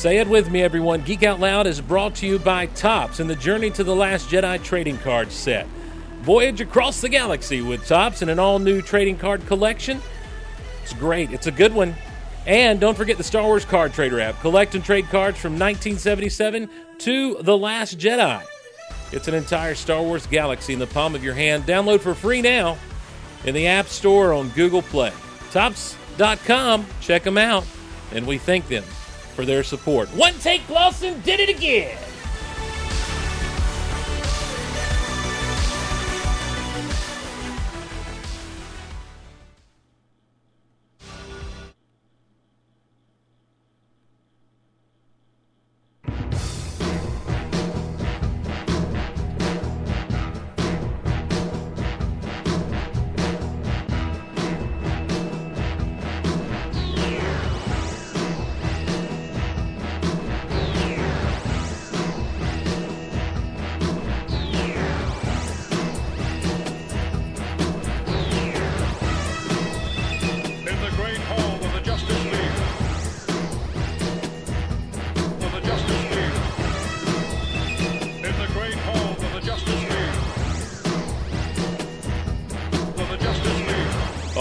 Say it with me, everyone. Geek Out Loud is brought to you by Topps and the Journey to the Last Jedi trading card set. Voyage across the galaxy with Topps and an all new trading card collection. It's great, it's a good one. And don't forget the Star Wars Card Trader app. Collect and trade cards from 1977 to The Last Jedi. It's an entire Star Wars galaxy in the palm of your hand. Download for free now in the App Store on Google Play. Topps.com, check them out, and we thank them for their support. One Take Glosson did it again.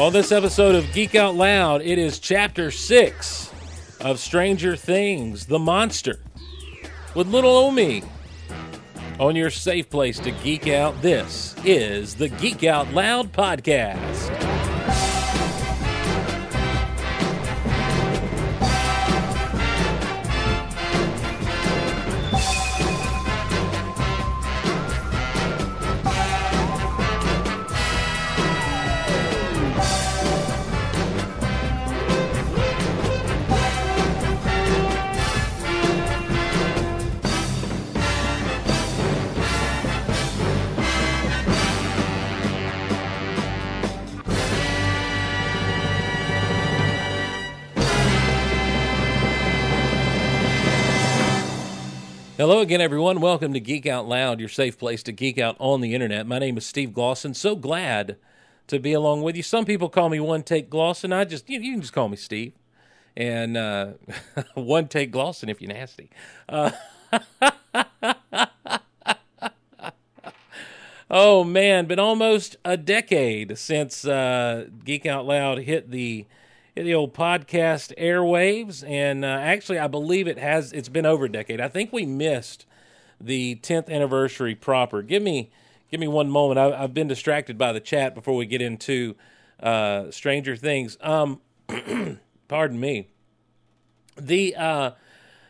On this episode of Geek Out Loud, it is chapter six of Stranger Things The Monster with little Omi. On your safe place to geek out, this is the Geek Out Loud podcast. Hello again, everyone. Welcome to Geek Out Loud, your safe place to geek out on the internet. My name is Steve Glosson. So glad to be along with you. Some people call me One Take Glosson. I just you, you can just call me Steve, and uh, One Take Glosson if you're nasty. Uh, oh man, been almost a decade since uh, Geek Out Loud hit the the old podcast airwaves, and uh, actually, I believe it has. It's been over a decade. I think we missed the 10th anniversary proper. Give me give me one moment. I, I've been distracted by the chat before we get into uh, Stranger Things. Um, pardon me. The uh,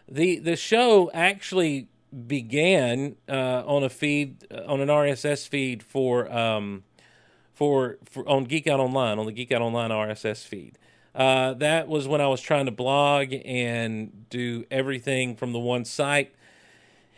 the the show actually began uh, on a feed uh, on an RSS feed for um, for for on Geek Out Online on the Geek Out Online RSS feed. Uh, that was when I was trying to blog and do everything from the one site,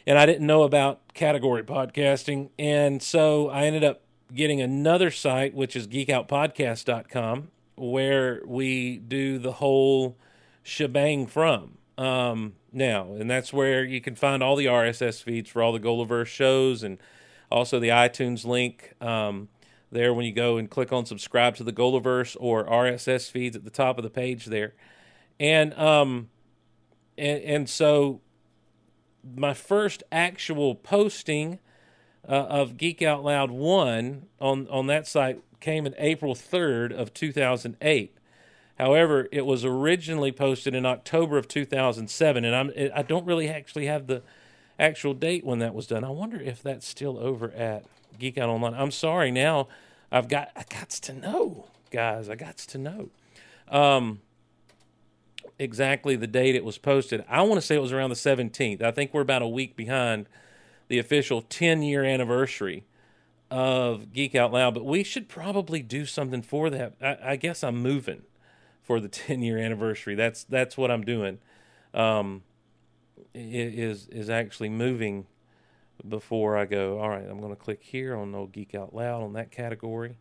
and I didn't know about category podcasting, and so I ended up getting another site, which is geekoutpodcast.com, where we do the whole shebang from. Um, now, and that's where you can find all the RSS feeds for all the Golaverse shows, and also the iTunes link. Um, there when you go and click on subscribe to the Golaverse or RSS feeds at the top of the page there. And um and and so my first actual posting uh, of Geek Out Loud 1 on on that site came in April 3rd of 2008. However, it was originally posted in October of 2007 and I'm I don't really actually have the actual date when that was done. I wonder if that's still over at Geek Out Online. I'm sorry now. I've got I got to know, guys. I got to know. Um exactly the date it was posted. I want to say it was around the 17th. I think we're about a week behind the official 10 year anniversary of Geek Out Loud, but we should probably do something for that. I, I guess I'm moving for the 10 year anniversary. That's that's what I'm doing. Um, is is actually moving before I go. All right, I'm going to click here on No Geek Out Loud on that category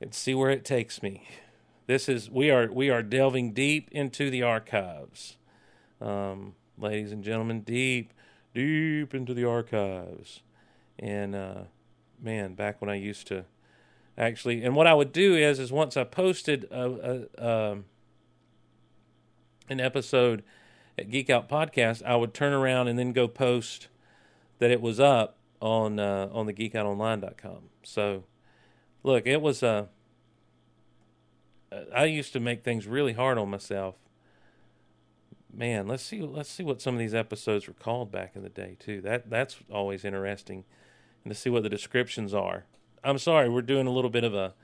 and see where it takes me. This is we are we are delving deep into the archives, um, ladies and gentlemen, deep deep into the archives, and uh, man, back when I used to actually, and what I would do is is once I posted a, a, um an episode at Geek Out Podcast, I would turn around and then go post that it was up on uh, on the geekoutonline.com. So, look, it was uh, I used to make things really hard on myself. Man, let's see let's see what some of these episodes were called back in the day too. That that's always interesting, and to see what the descriptions are. I'm sorry, we're doing a little bit of a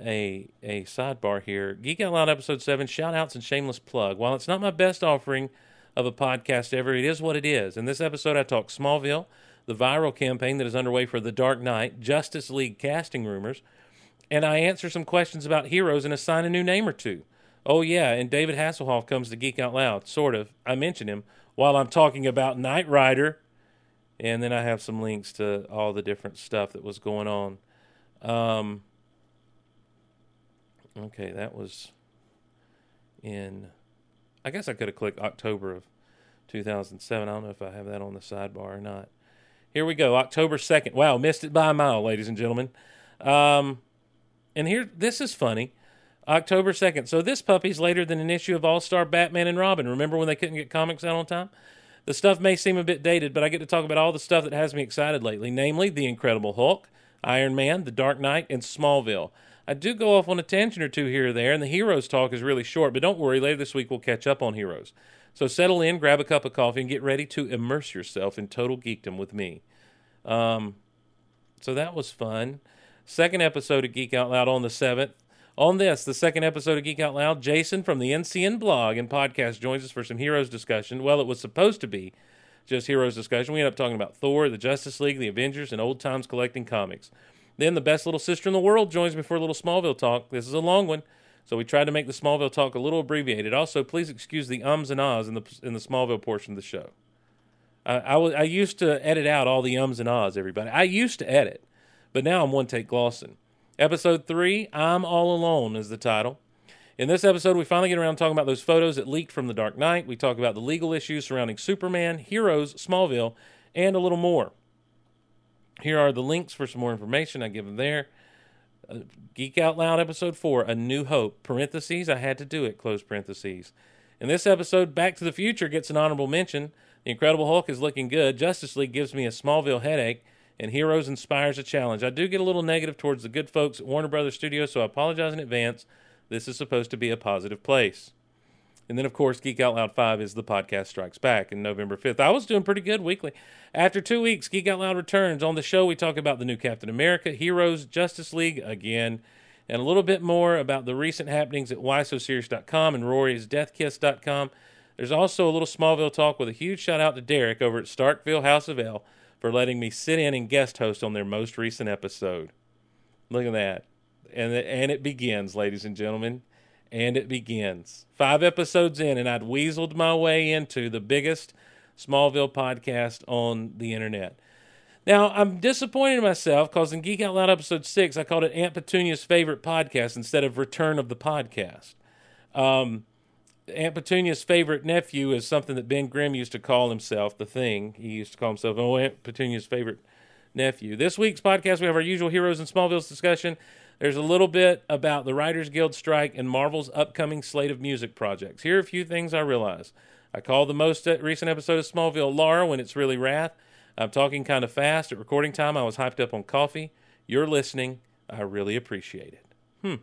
a a sidebar here. Geek Out Loud episode seven, shout outs and shameless plug. While it's not my best offering of a podcast ever, it is what it is. In this episode I talk Smallville, the viral campaign that is underway for The Dark Knight, Justice League casting rumors, and I answer some questions about heroes and assign a new name or two. Oh yeah, and David Hasselhoff comes to Geek Out Loud, sort of. I mention him while I'm talking about Knight Rider. And then I have some links to all the different stuff that was going on. Um, Okay, that was in. I guess I could have clicked October of 2007. I don't know if I have that on the sidebar or not. Here we go, October 2nd. Wow, missed it by a mile, ladies and gentlemen. Um, and here, this is funny. October 2nd. So this puppy's later than an issue of All Star Batman and Robin. Remember when they couldn't get comics out on time? The stuff may seem a bit dated, but I get to talk about all the stuff that has me excited lately, namely The Incredible Hulk, Iron Man, The Dark Knight, and Smallville. I do go off on a tangent or two here or there, and the Heroes talk is really short, but don't worry, later this week we'll catch up on Heroes. So settle in, grab a cup of coffee, and get ready to immerse yourself in total geekdom with me. Um, so that was fun. Second episode of Geek Out Loud on the 7th. On this, the second episode of Geek Out Loud, Jason from the NCN blog and podcast joins us for some Heroes discussion. Well, it was supposed to be just Heroes discussion. We ended up talking about Thor, the Justice League, the Avengers, and old times collecting comics. Then the best little sister in the world joins me for a little Smallville talk. This is a long one, so we tried to make the Smallville talk a little abbreviated. Also, please excuse the ums and ahs in the in the Smallville portion of the show. I, I, used to edit out all the ums and ahs, everybody. I used to edit, but now I'm one take Glosson. Episode three, I'm All Alone is the title. In this episode, we finally get around talking about those photos that leaked from The Dark Knight. We talk about the legal issues surrounding Superman, Heroes, Smallville, and a little more. Here are the links for some more information. I give them there. Uh, Geek Out Loud episode 4, A New Hope, parentheses, I had to do it, close parentheses. In this episode, Back to the Future gets an honorable mention. The Incredible Hulk is looking good. Justice League gives me a Smallville headache. And Heroes inspires a challenge. I do get a little negative towards the good folks at Warner Brothers Studios, so I apologize in advance. This is supposed to be a positive place. And then, of course, Geek Out Loud 5 is the podcast strikes back in November 5th. I was doing pretty good weekly. After two weeks, Geek Out Loud returns. On the show, we talk about the new Captain America, Heroes, Justice League again, and a little bit more about the recent happenings at whysoserious.com and Rory's deathkiss.com. There's also a little Smallville talk with a huge shout out to Derek over at Starkville House of El for letting me sit in and guest host on their most recent episode. Look at that. And, and it begins, ladies and gentlemen and it begins. Five episodes in, and I'd weaseled my way into the biggest Smallville podcast on the internet. Now, I'm disappointed in myself because in Geek Out Loud episode six, I called it Aunt Petunia's favorite podcast instead of Return of the Podcast. Um, Aunt Petunia's favorite nephew is something that Ben Grimm used to call himself, the thing. He used to call himself, oh, Aunt Petunia's favorite nephew. This week's podcast, we have our usual Heroes in Smallville's discussion. There's a little bit about the Writers Guild strike and Marvel's upcoming slate of music projects. Here are a few things I realize. I call the most recent episode of Smallville Lara when it's really Wrath. I'm talking kind of fast. At recording time, I was hyped up on coffee. You're listening. I really appreciate it. Hmm.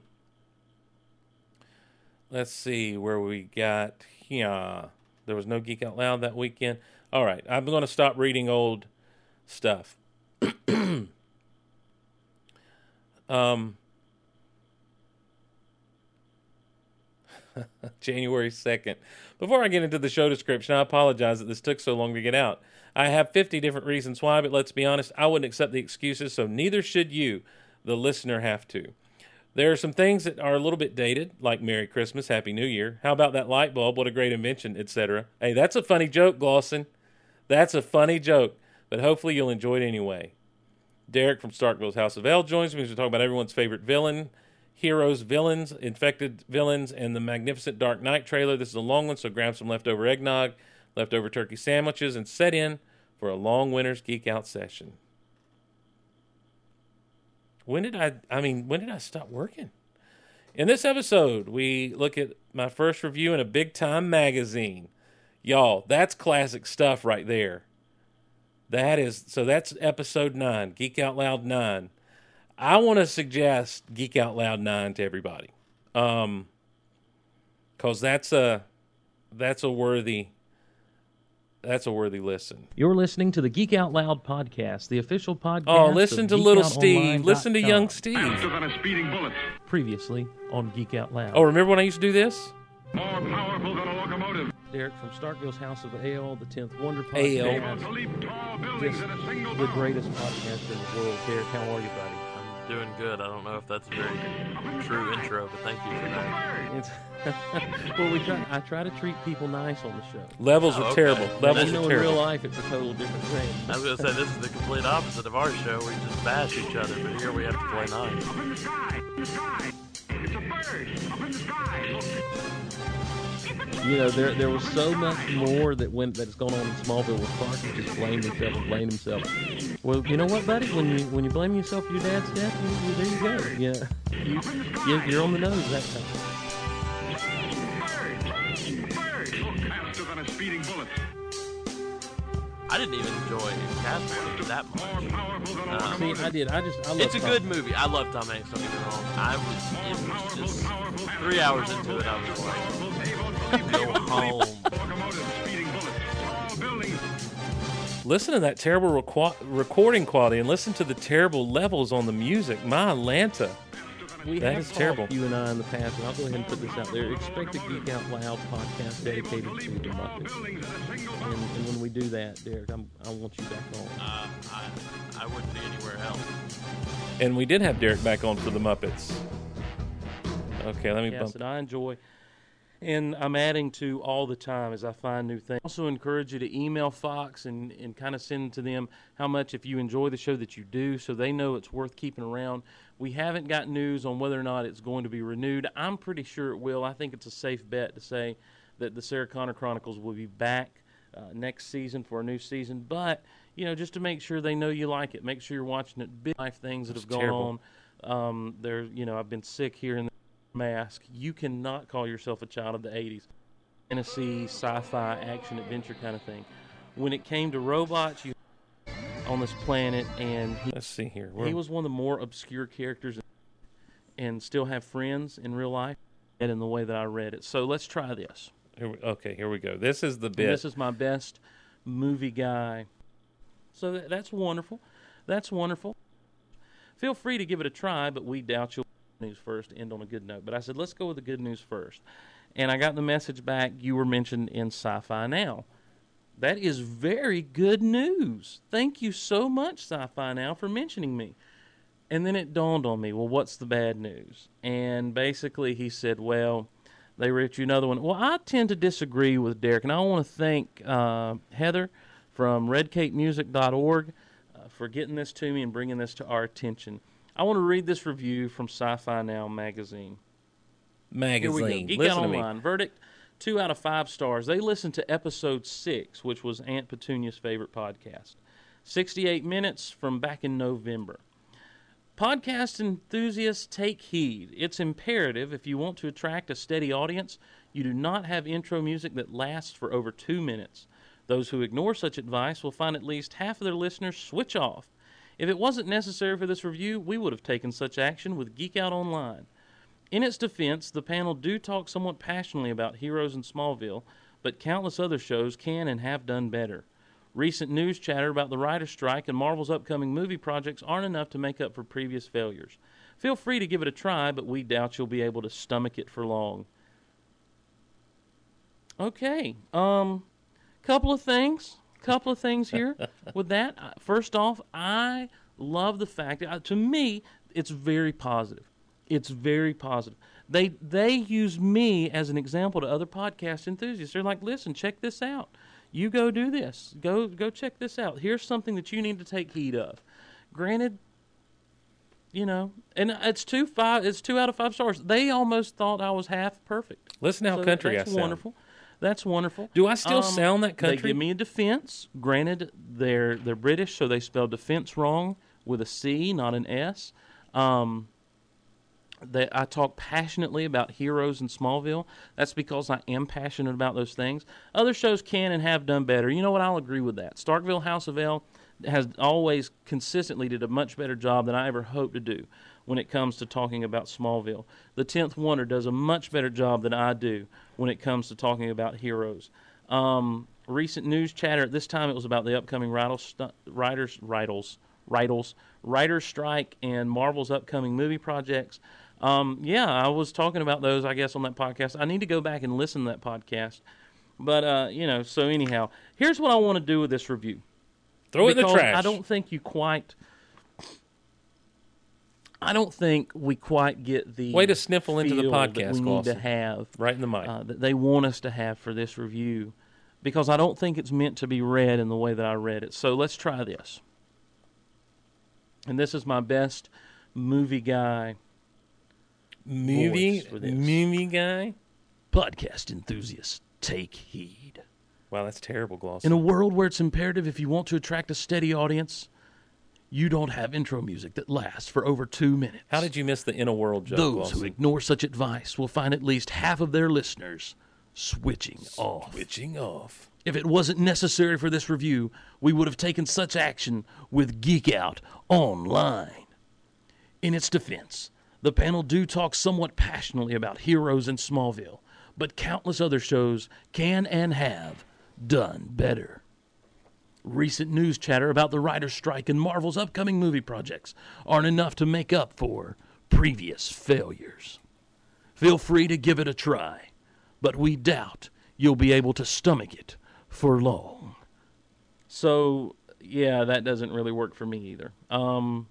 Let's see where we got here. There was no Geek Out Loud that weekend. All right, I'm going to stop reading old stuff. um, January 2nd. Before I get into the show description, I apologize that this took so long to get out. I have 50 different reasons why, but let's be honest, I wouldn't accept the excuses, so neither should you, the listener, have to. There are some things that are a little bit dated, like Merry Christmas, Happy New Year. How about that light bulb? What a great invention, etc. Hey, that's a funny joke, Glosson. That's a funny joke, but hopefully you'll enjoy it anyway. Derek from Starkville's House of El joins me we talk about everyone's favorite villain, heroes, villains, infected villains, and the magnificent Dark Knight trailer. This is a long one, so grab some leftover eggnog, leftover turkey sandwiches, and set in for a long winter's geek out session. When did I? I mean, when did I stop working? In this episode, we look at my first review in a big time magazine. Y'all, that's classic stuff right there. That is so that's episode 9, Geek Out Loud 9. I want to suggest Geek Out Loud 9 to everybody. Um cuz that's a that's a worthy that's a worthy listen. You're listening to the Geek Out Loud podcast, the official podcast. Oh, listen of to little Steve. Listen to young geekoutonline.com. Steve. Faster than a speeding bullet. Previously on Geek Out Loud. Oh, remember when I used to do this? More powerful than a locomotive. Derek from Starkville's House of El, the Tenth Wonder podcast, to leap tall buildings just in a single the greatest podcast in the world. Derek, how are you, buddy? I'm doing good. I don't know if that's a very true intro, but thank you for that. Well, we try. I try to treat people nice on the show. Levels Oh, are okay. terrible. Well, Levels you know, are in real life, it's a total different thing. I was gonna say this is the complete opposite of our show. We just bash each other, but here we have to play nice. Up in the sky, in the sky. It's a bird. Up in the sky. You know, there there was so much more that went that's going on in Smallville where Clark just blamed himself and blamed himself. Well, you know what, buddy? When you when you blame yourself for your dad's death, you, you, there you go. Yeah, you, you you're on the nose that time. Bird. Bird. Look faster than a speeding bullet. I didn't even enjoy Casper that much. powerful than a Uh, See. I did. I just I love It's a Tom. good movie. I love Tom Hanks. Don't get me wrong. I was, it was just three hours into it. I was like, go home. Locomotive, speeding bullets. Tall buildings. Listen to that terrible requ- recording quality and listen to the terrible levels on the music. My Lanta. We That have is terrible. You and I in the past, and I'll go ahead and put this out there. Expect a Geek Out Loud podcast dedicated to the Muppets. And, and when we do that, Derek, I'm, I want you back on. Uh, I, I wouldn't be anywhere else. And we did have Derek back on for the Muppets. Okay, let me Yes, bump. that I enjoy. And I'm adding to all the time as I find new things. Also encourage you to email Fox and, and kind of send to them how much, if you enjoy the show, that you do, so they know it's worth keeping around. We haven't got news on whether or not it's going to be renewed. I'm pretty sure it will. I think it's a safe bet to say that the Sarah Connor Chronicles will be back uh, next season for a new season. But, you know, just to make sure they know you like it, make sure you're watching it. Big life things that That's have gone terrible. on. Um, there, you know, I've been sick here and mask, you cannot call yourself a child of the 80s. Fantasy, sci-fi, action, adventure kind of thing. When it came to robots, you on this planet, and he, Let's see here. he We're- was one of the more obscure characters, and still have friends in real life, and in the way that I read it. So let's try this. here we- okay, here we go. This is the And this is my best movie guy. So that, that's wonderful. That's wonderful. Feel free to give it a try, but we doubt you'll news first end on a good note. But I said let's go with the good news first. And I got the message back you were mentioned in Sci-Fi Now. That is very good news. Thank you so much, Sci-Fi Now, for mentioning me. And then it dawned on me, well, what's the bad news? And basically, he said, well, they wrote you another one. Well, I tend to disagree with Derek, and I want to thank uh, Heather from redcapemusic.org uh, for getting this to me and bringing this to our attention. I want to read this review from Sci-Fi Now magazine. Here we go. magazine. Geek Listen Out to me. Online. Verdict: two out of five stars. They listened to episode six, which was Aunt Petunia's favorite podcast. Sixty-eight minutes from back in November. Podcast enthusiasts, take heed. It's imperative if you want to attract a steady audience, you do not have intro music that lasts for over two minutes. Those who ignore such advice will find at least half of their listeners switch off. If it wasn't necessary for this review, we would have taken such action with Geek Out Online. In its defense, the panel do talk somewhat passionately about Heroes in Smallville, but countless other shows can and have done better. Recent news chatter about the writer's strike and Marvel's upcoming movie projects aren't enough to make up for previous failures. Feel free to give it a try, but we doubt you'll be able to stomach it for long. Okay, um, couple of things, couple of things here with that. Uh, First off, I love the fact uh, to me it's very positive. It's very positive. They they use me as an example to other podcast enthusiasts. They're like, listen, check this out. You go do this. Go go check this out. Here's something that you need to take heed of. Granted, you know, and it's two five. It's two out of five stars. They almost thought I was half perfect. Listen to how So country that's I sound. wonderful. That's wonderful. Do I still Um, sound that country? They give me a defense. Granted, they're they're British, so they spell defense wrong with a C, not an S. Um, that I talk passionately about heroes in Smallville. That's because I am passionate about those things. Other shows can and have done better. You know what? I'll agree with that. Starkville House of El has always consistently did a much better job than I ever hoped to do when it comes to talking about Smallville. The Tenth Wonder does a much better job than I do when it comes to talking about heroes. Um, recent news chatter at this time it was about the upcoming writers writers writers writers writers strike and Marvel's upcoming movie projects. Um, yeah, I was talking about those, I guess, on that podcast. I need to go back and listen to that podcast. But, uh, you know, so anyhow, here's what I want to do with this review. Throw it in the trash. I don't think you quite. I don't think we quite get the Way to sniffle into the podcast, we need to have right in the mic. uh, that they want us to have for this review, because I don't think it's meant to be read in the way that I read it. So let's try this. And this is my best movie guy movie voice for this. movie guy. podcast enthusiasts. Take heed. Wow, that's terrible, Gloss. In a world where it's imperative if you want to attract a steady audience, you don't have intro music that lasts for over two minutes. How did you miss the in a world joke? Those who ignore such advice will find at least half of their listeners switching off. switching off? If it wasn't necessary for this review, we would have taken such action with Geek Out Online. In its defense, the panel do talk somewhat passionately about heroes in Smallville, but countless other shows can and have done better. Recent news chatter about the writer's strike and Marvel's upcoming movie projects aren't enough to make up for previous failures. Feel free to give it a try, but we doubt you'll be able to stomach it for long. So, yeah, that doesn't really work for me either. Um,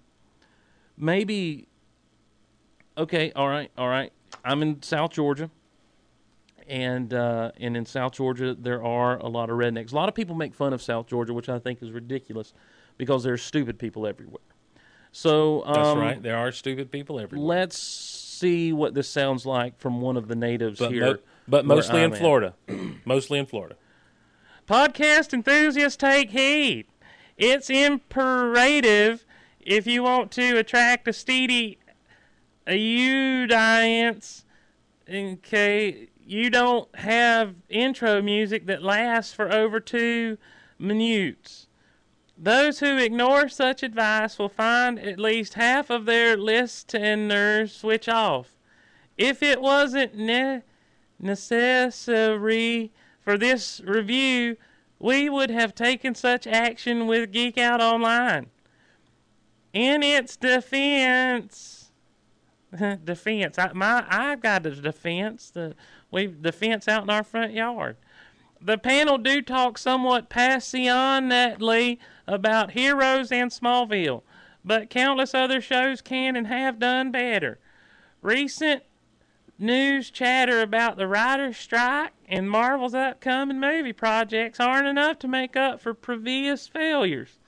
maybe, okay, all right, all right. I'm in South Georgia, and uh, and in South Georgia there are a lot of rednecks. A lot of people make fun of South Georgia, which I think is ridiculous, because there's stupid people everywhere. So um, That's right. There are stupid people everywhere. Let's see what this sounds like from one of the natives but, here. mo- but mostly in I'm. Florida. mostly in Florida. Podcast enthusiasts take heed. It's imperative if you want to attract a steady audience. Okay, you don't have intro music that lasts for over two minutes. Those who ignore such advice will find at least half of their listeners switch off. If it wasn't ne- necessary for this review, we would have taken such action with Geek Out Online. In its defense, defense, I, my I've got a defense. The we defense out in our front yard. The panel do talk somewhat passionately about heroes and Smallville, but countless other shows can and have done better. Recent news chatter about the writer's strike and Marvel's upcoming movie projects aren't enough to make up for previous failures.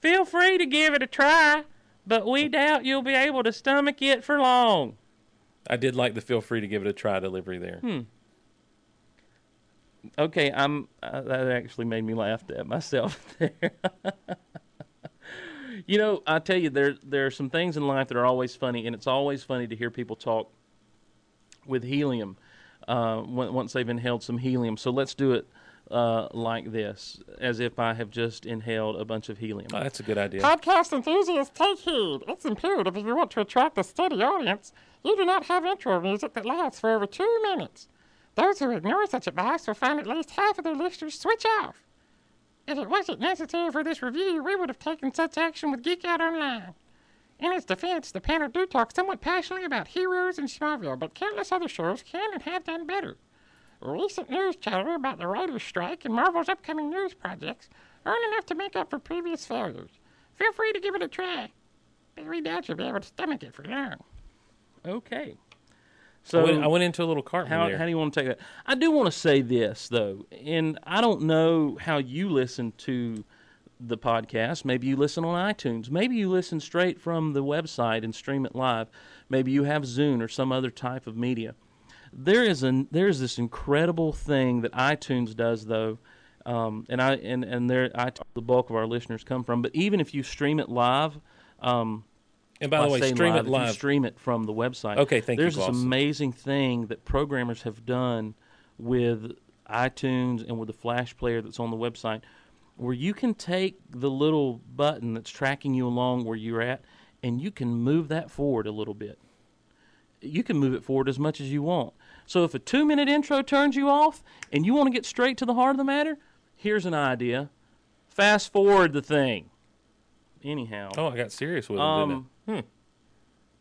Feel free to give it a try, but we doubt you'll be able to stomach it for long. I did like the feel free to give it a try delivery there. Hmm. Okay, I'm uh, that actually made me laugh at myself there. you know, I tell you there there are some things in life that are always funny and it's always funny to hear people talk with helium uh, once they've inhaled some helium. So let's do it uh, like this, as if I have just inhaled a bunch of helium. Oh, that's a good idea. Podcast enthusiasts, take heed. It's imperative if you want to attract a steady audience. You do not have intro music that lasts for over two minutes. Those who ignore such advice will find at least half of their listeners switch off. If it wasn't necessary for this review, we would have taken such action with Geek Out Online. In its defense, the panel do talk somewhat passionately about heroes in Smallville, but countless other shows can and have done better. Recent news chatter about the writer's strike and Marvel's upcoming news projects aren't enough to make up for previous failures. Feel free to give it a try, but we doubt you'll be able to stomach it for long. Okay. I, So went, I went into a little cart How, how do you want to take that? I do want to say this though, and I don't know how you listen to the podcast. Maybe you listen on iTunes. Maybe you listen straight from the website and stream it live. Maybe you have Zune or some other type of media. There is an there is this incredible thing that iTunes does though, um, and I and and there I the bulk of our listeners come from. But even if you stream it live, um, And by the way, stream live, it live. stream it from the website. Okay, thank you, There's this amazing thing that programmers have done with iTunes and with the Flash player that's on the website, where you can take the little button that's tracking you along where you're at, and you can move that forward a little bit. You can move it forward as much as you want. So if a two-minute intro turns you off, and you want to get straight to the heart of the matter, here's an idea: fast forward the thing. Anyhow. Oh, I got serious with him, didn't I? Um,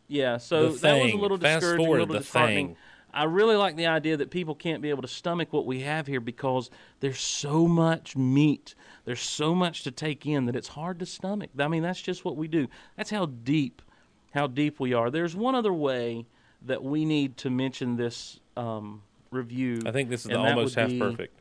Yeah, so that was a little Fast discouraging, a little the disheartening. thing. I really like the idea that people can't be able to stomach what we have here because there's so much meat. There's so much to take in that it's hard to stomach. I mean, that's just what we do. That's how deep, how deep we are. There's one other way that we need to mention this um, review. I think this is the almost half perfect.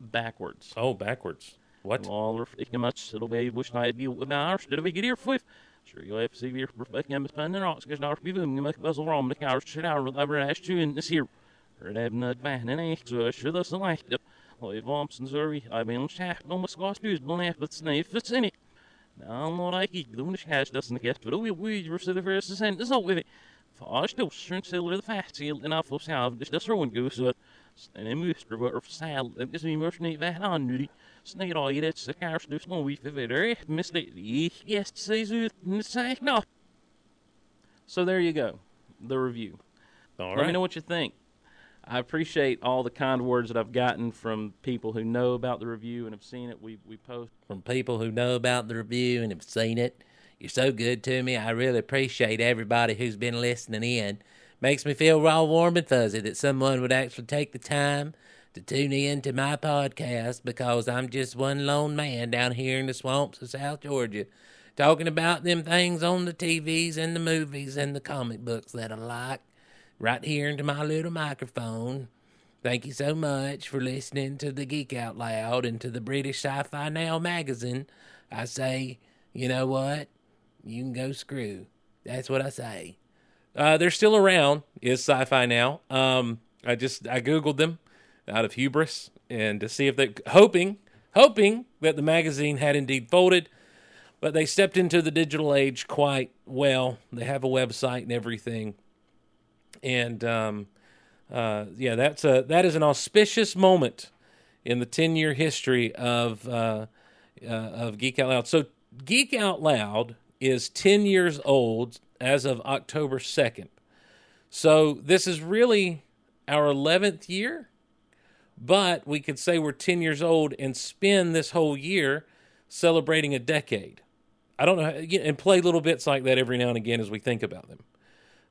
Backwards. Oh, backwards. What? Ikke much it'll be wish I be my arse did we get here for Sure you'll have to see your perfect and spend the rocks because be boom you make puzzle wrong the cows out with ever asked you in this here or have not van and a so sure that's the light up Lloyd Thompson sorry I mean shaft no must go news but half but sniff it's it now I'm not I keep the wish cash doesn't get but we we were the first to send this out with it Fast still shrink silver the fast seal and off of south this just ruin goose so and en moester var sal det är som mörst ni vän annu snära i det så kanske du små vi förvidare missed yes says ut say no so there you go the review All let right. me know what you think I appreciate all the kind words that I've gotten from people who know about the review and have seen it. We we post from people who know about the review and have seen it. You're so good to me. I really appreciate everybody who's been listening in. Makes me feel raw, warm, and fuzzy that someone would actually take the time to tune in to my podcast because I'm just one lone man down here in the swamps of South Georgia talking about them things on the TVs and the movies and the comic books that I like right here into my little microphone. Thank you so much for listening to the Geek Out Loud and to the British Sci Fi Now magazine. I say, you know what? You can go screw. That's what I say. Uh, they're still around. Is Sci-Fi now? Um, I just I googled them out of hubris and to see if they hoping hoping that the magazine had indeed folded, but they stepped into the digital age quite well. They have a website and everything, and um, uh, yeah, that's a that is an auspicious moment in the ten year history of uh, uh, of Geek Out Loud. So Geek Out Loud is ten years old as of October second. So this is really our eleventh year, but we could say we're ten years old and spend this whole year celebrating a decade. I don't know, and play little bits like that every now and again as we think about them.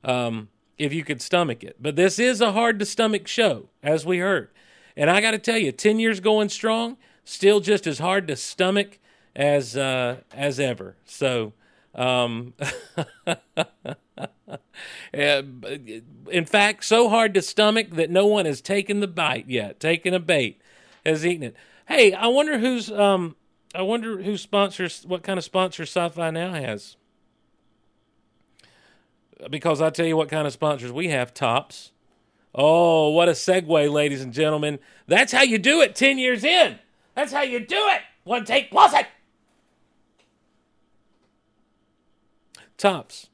Um, if you could stomach it, but this is a hard to stomach show, as we heard. And I got to tell you, ten years going strong, still just as hard to stomach as uh, as ever. So. Um, in fact, so hard to stomach that no one has taken the bite yet, taken a bait, has eaten it. Hey, I wonder who's um, I wonder who sponsors, what kind of sponsor Sci-Fi Now has. Because I tell you what kind of sponsors we have, Topps. Oh, what a segue, ladies and gentlemen. That's how you do it 10 years in. That's how you do it. One take plus it. Topps.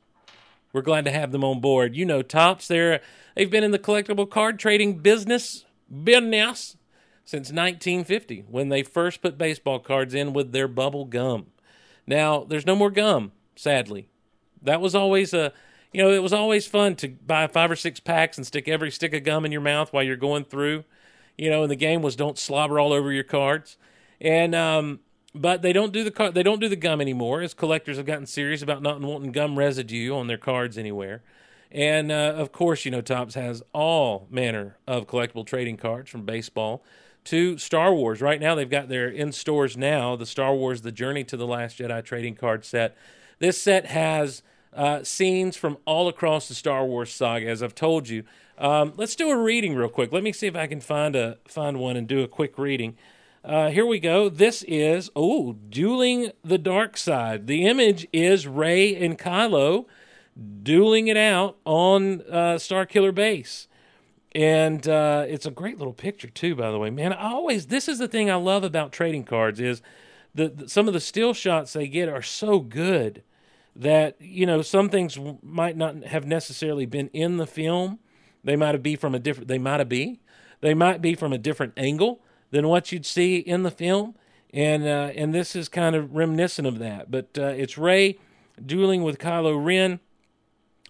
We're glad to have them on board. You know, Topps. They're they've been in the collectible card trading business business since 1950 when they first put baseball cards in with their bubble gum. Now, there's no more gum, sadly. That was always a you know, it was always fun to buy five or six packs and stick every stick of gum in your mouth while you're going through. You know, and the game was don't slobber all over your cards. And um but they don't do the car- they don't do the gum anymore as collectors have gotten serious about not wanting gum residue on their cards anywhere. And uh, of course, you know, Topps has all manner of collectible trading cards from baseball to Star Wars. Right now, they've got their in stores now the Star Wars The Journey to the Last Jedi trading card set. This set has uh, scenes from all across the Star Wars saga, as I've told you. Um, let's do a reading real quick. Let me see if I can find a find one and do a quick reading. Uh, here we go. This is oh, dueling the dark side. The image is Rey and Kylo dueling it out on uh, Starkiller Base, and uh, it's a great little picture too. By the way, man, I always this is the thing I love about trading cards is the, the some of the still shots they get are so good. that you know some things might not have necessarily been in the film. They might have be from a different. They might have be. They might be from a different angle than what you'd see in the film, and uh, and this is kind of reminiscent of that. But uh, it's Rey dueling with Kylo Ren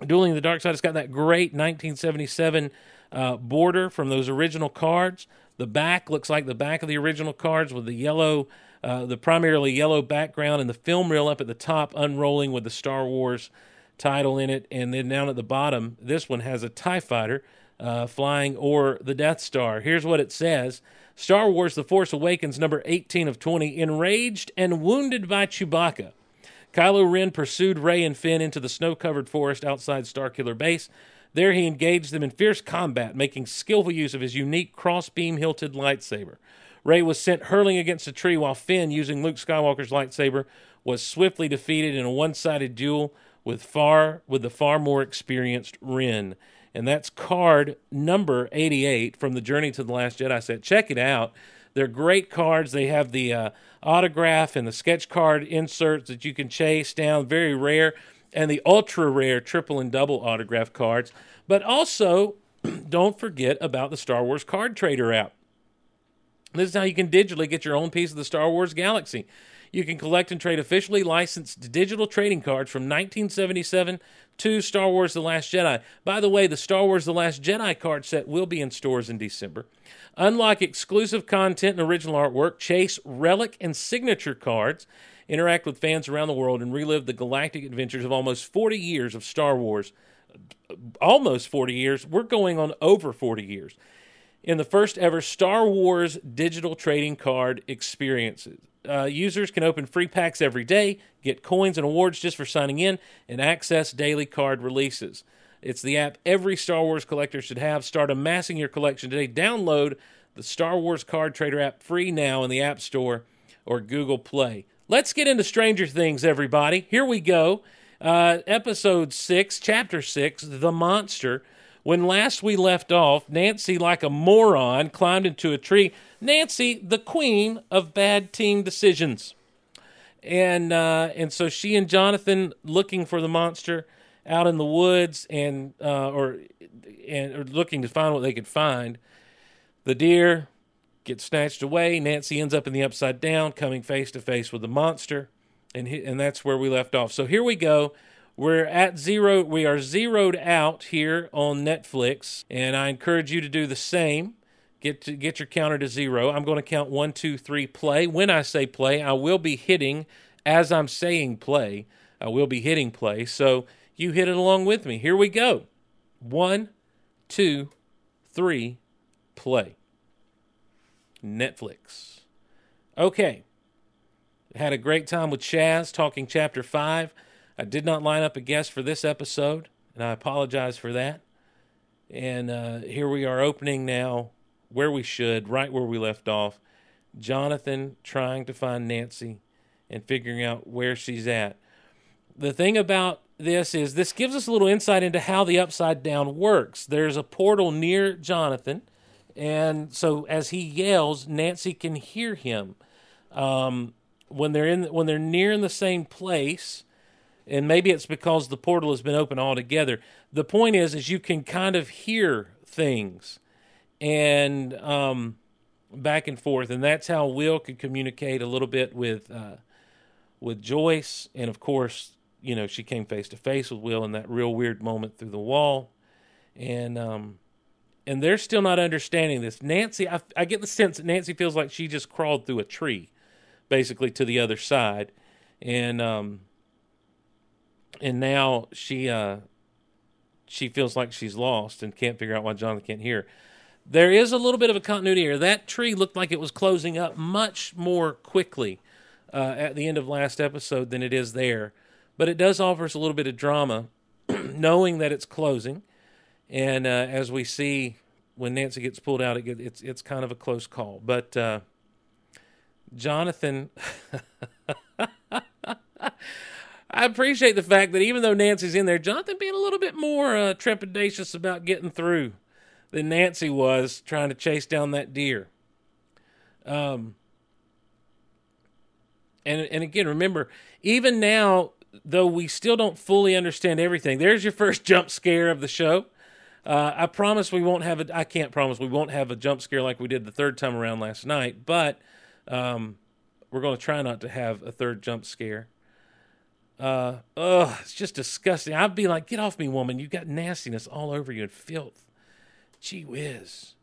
dueling the dark side. It's got that great 1977 uh, border from those original cards. The back looks like the back of the original cards with the yellow uh, the primarily yellow background and the film reel up at the top unrolling with the star wars title in it. And then down at the bottom this one has a tie fighter uh, flying or the death star. Here's what it says star wars the force awakens number 18 of 20 enraged and wounded by chewbacca Kylo Ren pursued Rey and Finn into the snow covered forest outside Starkiller Base. There he engaged them in fierce combat, making skillful use of his unique cross beam hilted lightsaber. Rey was sent hurling against a tree while Finn, using Luke Skywalker's lightsaber, was swiftly defeated in a one sided duel with far with the far more experienced Ren. And that's card number 88 from the Journey to the Last Jedi set. Check it out. They're great cards. They have the uh, autograph and the sketch card inserts that you can chase down, very rare, and the ultra rare triple and double autograph cards. But also, don't forget about the Star Wars Card Trader app. This is how you can digitally get your own piece of the Star Wars galaxy. You can collect and trade officially licensed digital trading cards from 1977 to Star Wars The Last Jedi. By the way, the Star Wars The Last Jedi card set will be in stores in December. Unlock exclusive content and original artwork, chase relic and signature cards, interact with fans around the world, and relive the galactic adventures of almost 40 years of Star Wars. Almost 40 years. We're going on over 40 years in the first ever Star Wars digital trading card experiences. Uh, users can open free packs every day, get coins and awards just for signing in, and access daily card releases. It's the app every Star Wars collector should have. Start amassing your collection today. Download the Star Wars Card Trader app free now in the App Store or Google Play. Let's get into Stranger Things, everybody. Here we go. Uh, episode 6, Chapter 6, The Monster. When last we left off, Nancy, like a moron, climbed into a tree. Nancy, the queen of bad team decisions. And uh, and so she and Jonathan looking for the monster out in the woods and uh, or and or looking to find what they could find. The deer gets snatched away. Nancy ends up in the upside down, coming face to face with the monster, and he, and that's where we left off. So here we go. We're at zero. We are zeroed out here on Netflix, and I encourage you to do the same. Get to get your counter to zero. I'm going to count one, two, three, play. When I say play, I will be hitting as I'm saying play. I will be hitting play. So you hit it along with me. Here we go. One, two, three, play. Netflix. Okay. Had a great time with Chaz talking chapter five. I did not line up a guest for this episode, and I apologize for that. And uh, here we are opening now where we should, right where we left off. Jonathan trying to find Nancy and figuring out where she's at. The thing about this is this gives us a little insight into how the upside down works. There's a portal near Jonathan, and so as he yells, Nancy can hear him. Um, when they're in when they're near in the same place, and maybe it's because the portal has been open altogether. The point is, is you can kind of hear things, and um, back and forth, and that's how Will could communicate a little bit with uh, with Joyce, and of course, you know, she came face to face with Will in that real weird moment through the wall, and um, and they're still not understanding this. Nancy, I, I get the sense that Nancy feels like she just crawled through a tree, basically to the other side, and um, and now she uh, she feels like she's lost and can't figure out why Jonathan can't hear. There is a little bit of a continuity here. That tree looked like it was closing up much more quickly uh, at the end of last episode than it is there, but it does offer us a little bit of drama, knowing that it's closing, and uh, as we see when Nancy gets pulled out, it get, it's it's kind of a close call. But uh, Jonathan. I appreciate the fact that even though Nancy's in there, Jonathan being a little bit more uh, trepidatious about getting through than Nancy was trying to chase down that deer. Um, and and again, remember, even now though we still don't fully understand everything, there's your first jump scare of the show. Uh, I promise we won't have a. I can't promise we won't have a jump scare like we did the third time around last night, but um, we're going to try not to have a third jump scare. Uh, ugh, it's just disgusting. I'd be like, "Get off me, woman! You got nastiness all over you and filth." Gee whiz.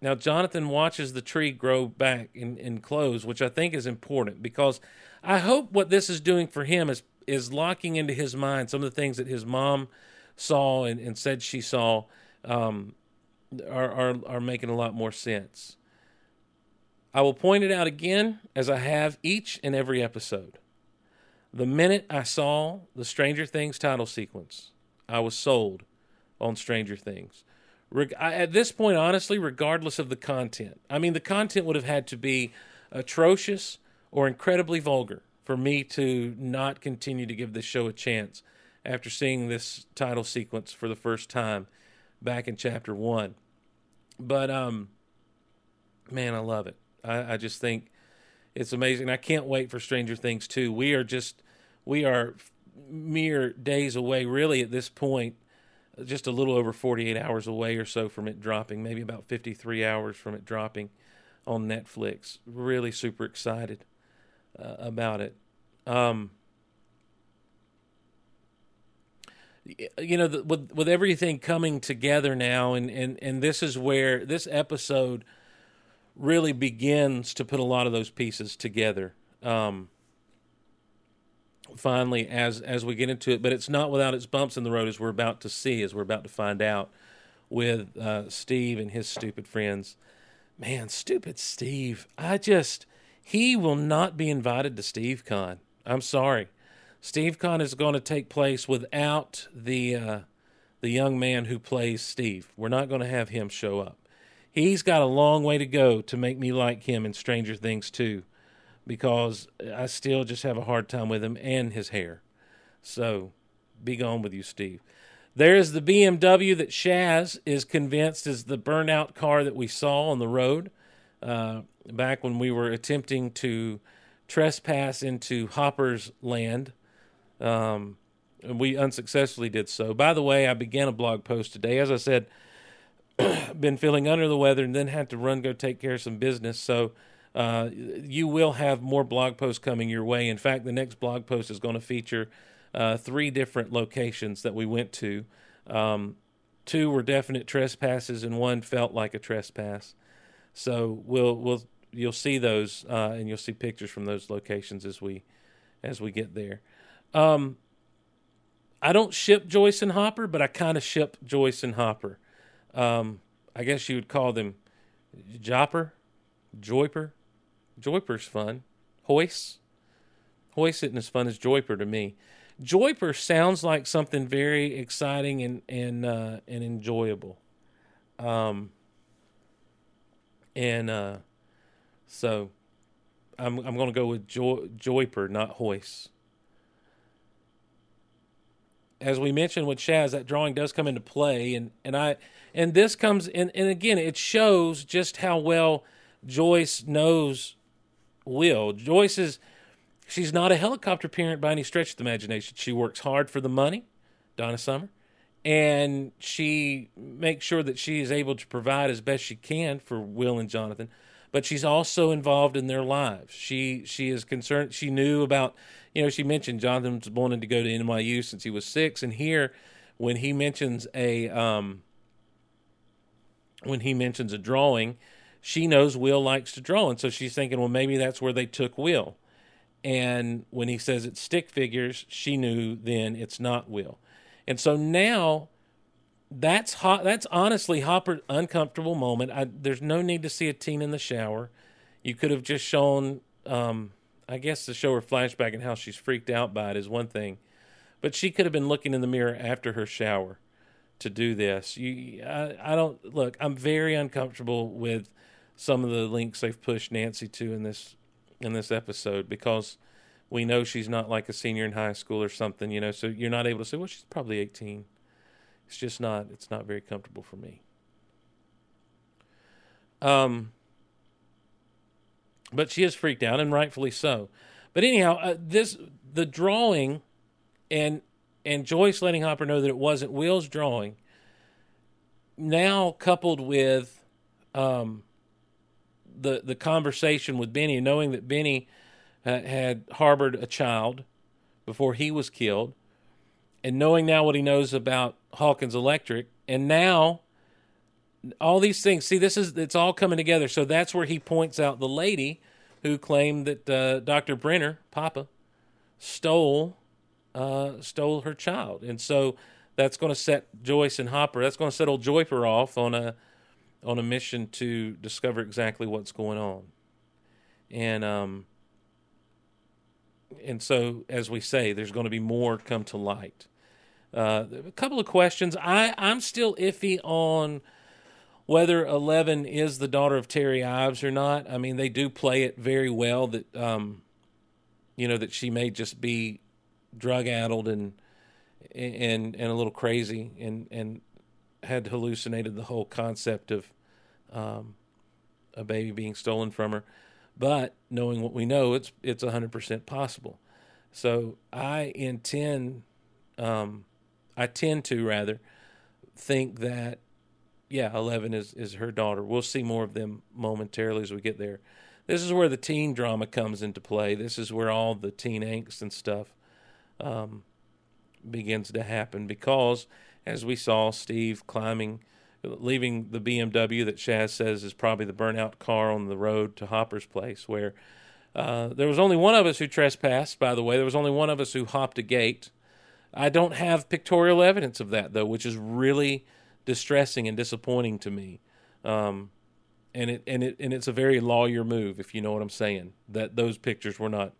Now, Jonathan watches the tree grow back and, and close, which I think is important because I hope what this is doing for him is is locking into his mind some of the things that his mom saw and, and said she saw um, are, are are making a lot more sense. I will point it out again as I have each and every episode. The minute I saw the Stranger Things title sequence, I was sold on Stranger Things. Reg- I, at this point, honestly, regardless of the content, I mean, the content would have had to be atrocious or incredibly vulgar for me to not continue to give this show a chance after seeing this title sequence for the first time back in chapter one. But um, man, I love it. I, I just think it's amazing. I can't wait for Stranger Things 2. We are just we are mere days away, really, at this point, just a little over 48 hours away or so from it dropping, maybe about 53 hours from it dropping on Netflix. Really super excited uh, about it. Um, you know, the, with with everything coming together now, and, and, and this is where this episode really begins to put a lot of those pieces together. Um, finally, as as we get into it, but it's not without its bumps in the road, as we're about to see, as we're about to find out with uh, Steve and his stupid friends. Man, stupid Steve! I just he will not be invited to Steve Con. I'm sorry. Steve Con is going to take place without the uh, the young man who plays Steve. We're not going to have him show up. He's got a long way to go to make me like him in Stranger Things too, because I still just have a hard time with him and his hair. So, be gone with you, Steve. There is the BMW that Shaz is convinced is the burnout car that we saw on the road uh, back when we were attempting to trespass into Hopper's land. Um, we unsuccessfully did so. By the way, I began a blog post today. As I said, been feeling under the weather and then had to run go take care of some business. So uh, you will have more blog posts coming your way. In fact, the next blog post is going to feature uh, three different locations that we went to. Um, two were definite trespasses, and one felt like a trespass. So we'll we'll you'll see those, uh, and you'll see pictures from those locations as we as we get there. Um, I don't ship Joyce and Hopper, but I kind of ship Joyce and Hopper. Um, I guess you would call them Jopper, Joyper. Joyper's fun. Hoist. Hoist isn't as fun as Joyper to me. Joyper sounds like something very exciting and and uh, and enjoyable. Um, and uh, so I'm I'm to go with Joy, Joyper, not Hoist. As we mentioned with Shaz, that drawing does come into play, and and I and this comes and and again it shows just how well Joyce knows Will. Joyce is she's not a helicopter parent by any stretch of the imagination. She works hard for the money, Donna Summer, and she makes sure that she is able to provide as best she can for Will and Jonathan. But she's also involved in their lives. She she is concerned. She knew about, you know, she mentioned Jonathan's wanted to go to NYU since he was six, and here, when he mentions a um, when he mentions a drawing, she knows Will likes to draw, and so she's thinking, well, maybe that's where they took Will. And when he says it's stick figures, she knew then it's not Will. And so now that's hot. That's honestly Hopper uncomfortable moment. I, there's no need to see a teen in the shower. You could have just shown, um, I guess, to show her flashback and how she's freaked out by it is one thing, but she could have been looking in the mirror after her shower to do this. You, I, I don't look. I'm very uncomfortable with some of the links they've pushed Nancy to in this in this episode because we know she's not like a senior in high school or something, you know. So you're not able to say, well, she's probably 18. It's just not. It's not very comfortable for me. Um, but she is freaked out, and rightfully so. But anyhow, uh, this the drawing, and and Joyce letting Hopper know that it wasn't Will's drawing. Now coupled with, um, the the conversation with Benny, knowing that Benny uh, had harbored a child before he was killed, and knowing now what he knows about Hawkins Electric, and now all these things. See, this is it's all coming together. So that's where he points out the lady who claimed that uh, Dr. Brenner, Papa, stole uh, stole her child, and so that's going to set Joyce and Hopper. That's going to set old Joyper off on a on a mission to discover exactly what's going on, and um, and so as we say, there's going to be more come to light. Uh, a couple of questions. I I'm still iffy on whether Eleven is the daughter of Terry Ives or not. I mean, they do play it very well that um, you know that she may just be drug addled and and and a little crazy and and had hallucinated the whole concept of um, a baby being stolen from her. But knowing what we know, it's it's hundred percent possible. So I intend, um, I tend to rather think that yeah, Eleven is is her daughter. We'll see more of them momentarily as we get there. This is where the teen drama comes into play. This is where all the teen angst and stuff um, begins to happen because, as we saw, Steve climbing, leaving the BMW that Shaz says is probably the burnout car on the road to Hopper's place, where uh, there was only one of us who trespassed, by the way. There was only one of us who hopped a gate. I don't have pictorial evidence of that, though, which is really distressing and disappointing to me. Um, and it and it and it's a very lawyer move, if you know what I'm saying. That those pictures were not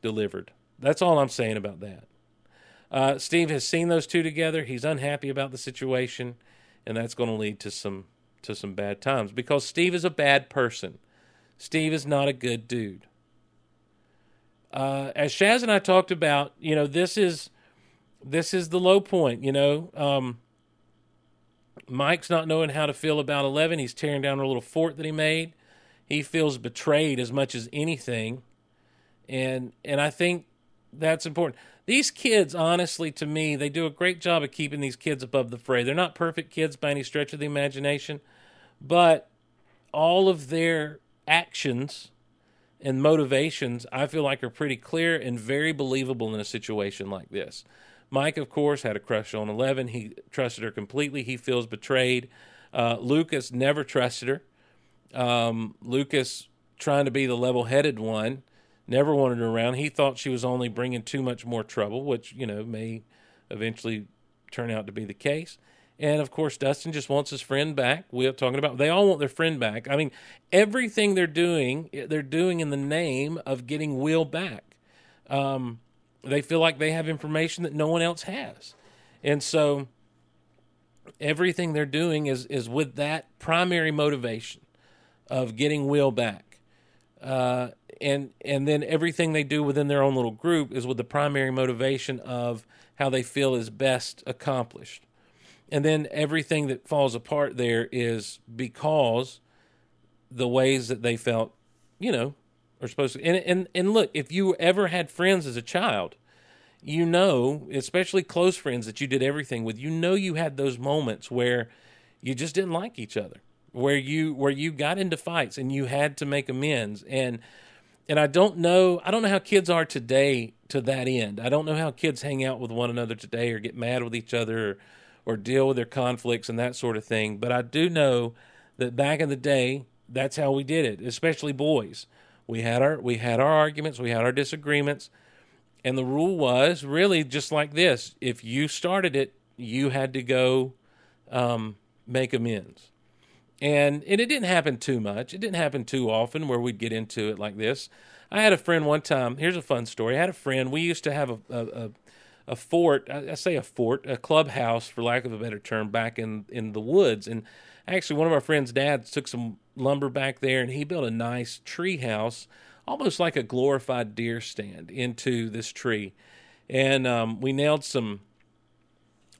delivered. That's all I'm saying about that. Uh, Steve has seen those two together. He's unhappy about the situation, and that's going to lead to some to some bad times because Steve is a bad person. Steve is not a good dude. Uh, as Shaz and I talked about, you know, this is this is the low point. You know, um, Mike's not knowing how to feel about Eleven. He's tearing down a little fort that he made. He feels betrayed as much as anything, and and I think that's important. These kids, honestly, to me, they do a great job of keeping these kids above the fray. They're not perfect kids by any stretch of the imagination, but all of their actions and motivations, I feel like, are pretty clear and very believable in a situation like this. Mike, of course, had a crush on Eleven. He trusted her completely. He feels betrayed. Uh, Lucas never trusted her. Um, Lucas, trying to be the level headed one, never wanted her around. He thought she was only bringing too much more trouble, which, you know, may eventually turn out to be the case. And of course, Dustin just wants his friend back. We're talking about they all want their friend back. I mean, everything they're doing, they're doing in the name of getting Will back. Um, they feel like they have information that no one else has. And so everything they're doing is is with that primary motivation of getting Will back. Uh, and and then everything they do within their own little group is with the primary motivation of how they feel is best accomplished. And then everything that falls apart there is because the ways that they felt, you know, are supposed to. And and and look, if you ever had friends as a child, you know, especially close friends that you did everything with, you know, you had those moments where you just didn't like each other, where you where you got into fights and you had to make amends. And and I don't know, I don't know how kids are today to that end. I don't know how kids hang out with one another today or get mad with each other or, or deal with their conflicts and that sort of thing. But I do know that back in the day, that's how we did it, especially boys. We had our we had our arguments, we had our disagreements, and the rule was really just like this: if you started it, you had to go um, make amends. And and it didn't happen too much. It didn't happen too often where we'd get into it like this. I had a friend one time. Here's a fun story. I had a friend. We used to have a a, a, a fort. I, I say a fort, a clubhouse, for lack of a better term, back in in the woods. And actually, one of our friends' dads took some lumber back there, and he built a nice tree house almost like a glorified deer stand into this tree. And um, we nailed some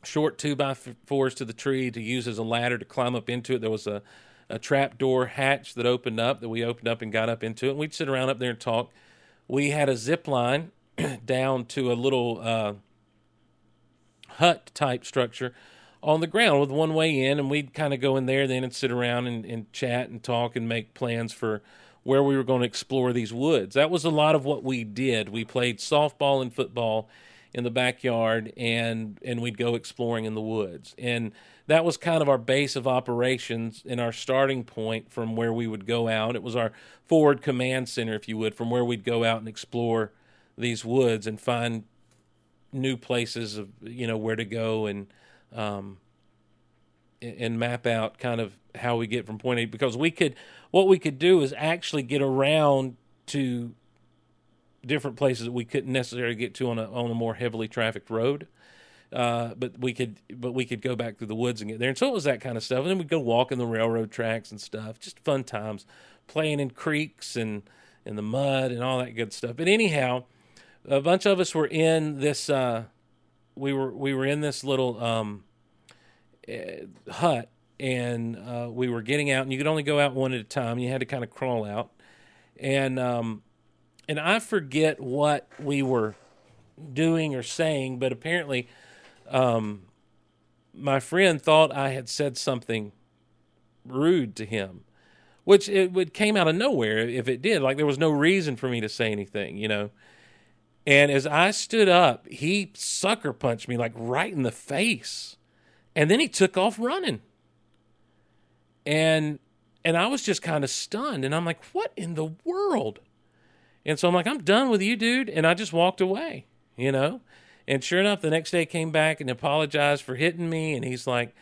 short two by fours to the tree to use as a ladder to climb up into it. There was a, a trap door hatch that opened up that we opened up and got up into it. And we'd sit around up there and talk we had a zip line down to a little uh, hut type structure on the ground with one way in, and we'd kind of go in there then and sit around and, and chat and talk and make plans for where we were going to explore these woods. That was a lot of what we did. We played softball and football in the backyard, and and we'd go exploring in the woods, and that was kind of our base of operations and our starting point from where we would go out. It was our forward command center, if you would, from where we'd go out and explore these woods and find new places of you know where to go and um, and map out kind of how we get from point A because we could what we could do is actually get around to different places that we couldn't necessarily get to on a on a more heavily trafficked road. Uh, but we could but we could go back through the woods and get there. And so it was that kind of stuff. And then we'd go walking the railroad tracks and stuff. Just fun times. Playing in creeks and in the mud and all that good stuff. But anyhow, a bunch of us were in this uh, we were we were in this little um, uh, hut and uh, we were getting out and you could only go out one at a time you had to kind of crawl out and um, and I forget what we were doing or saying but apparently um, my friend thought I had said something rude to him which it would came out of nowhere if it did like there was no reason for me to say anything you know and as I stood up, he sucker punched me like right in the face. And then he took off running. And and I was just kind of stunned and I'm like, "What in the world?" And so I'm like, "I'm done with you, dude." And I just walked away, you know? And sure enough, the next day came back and apologized for hitting me and he's like,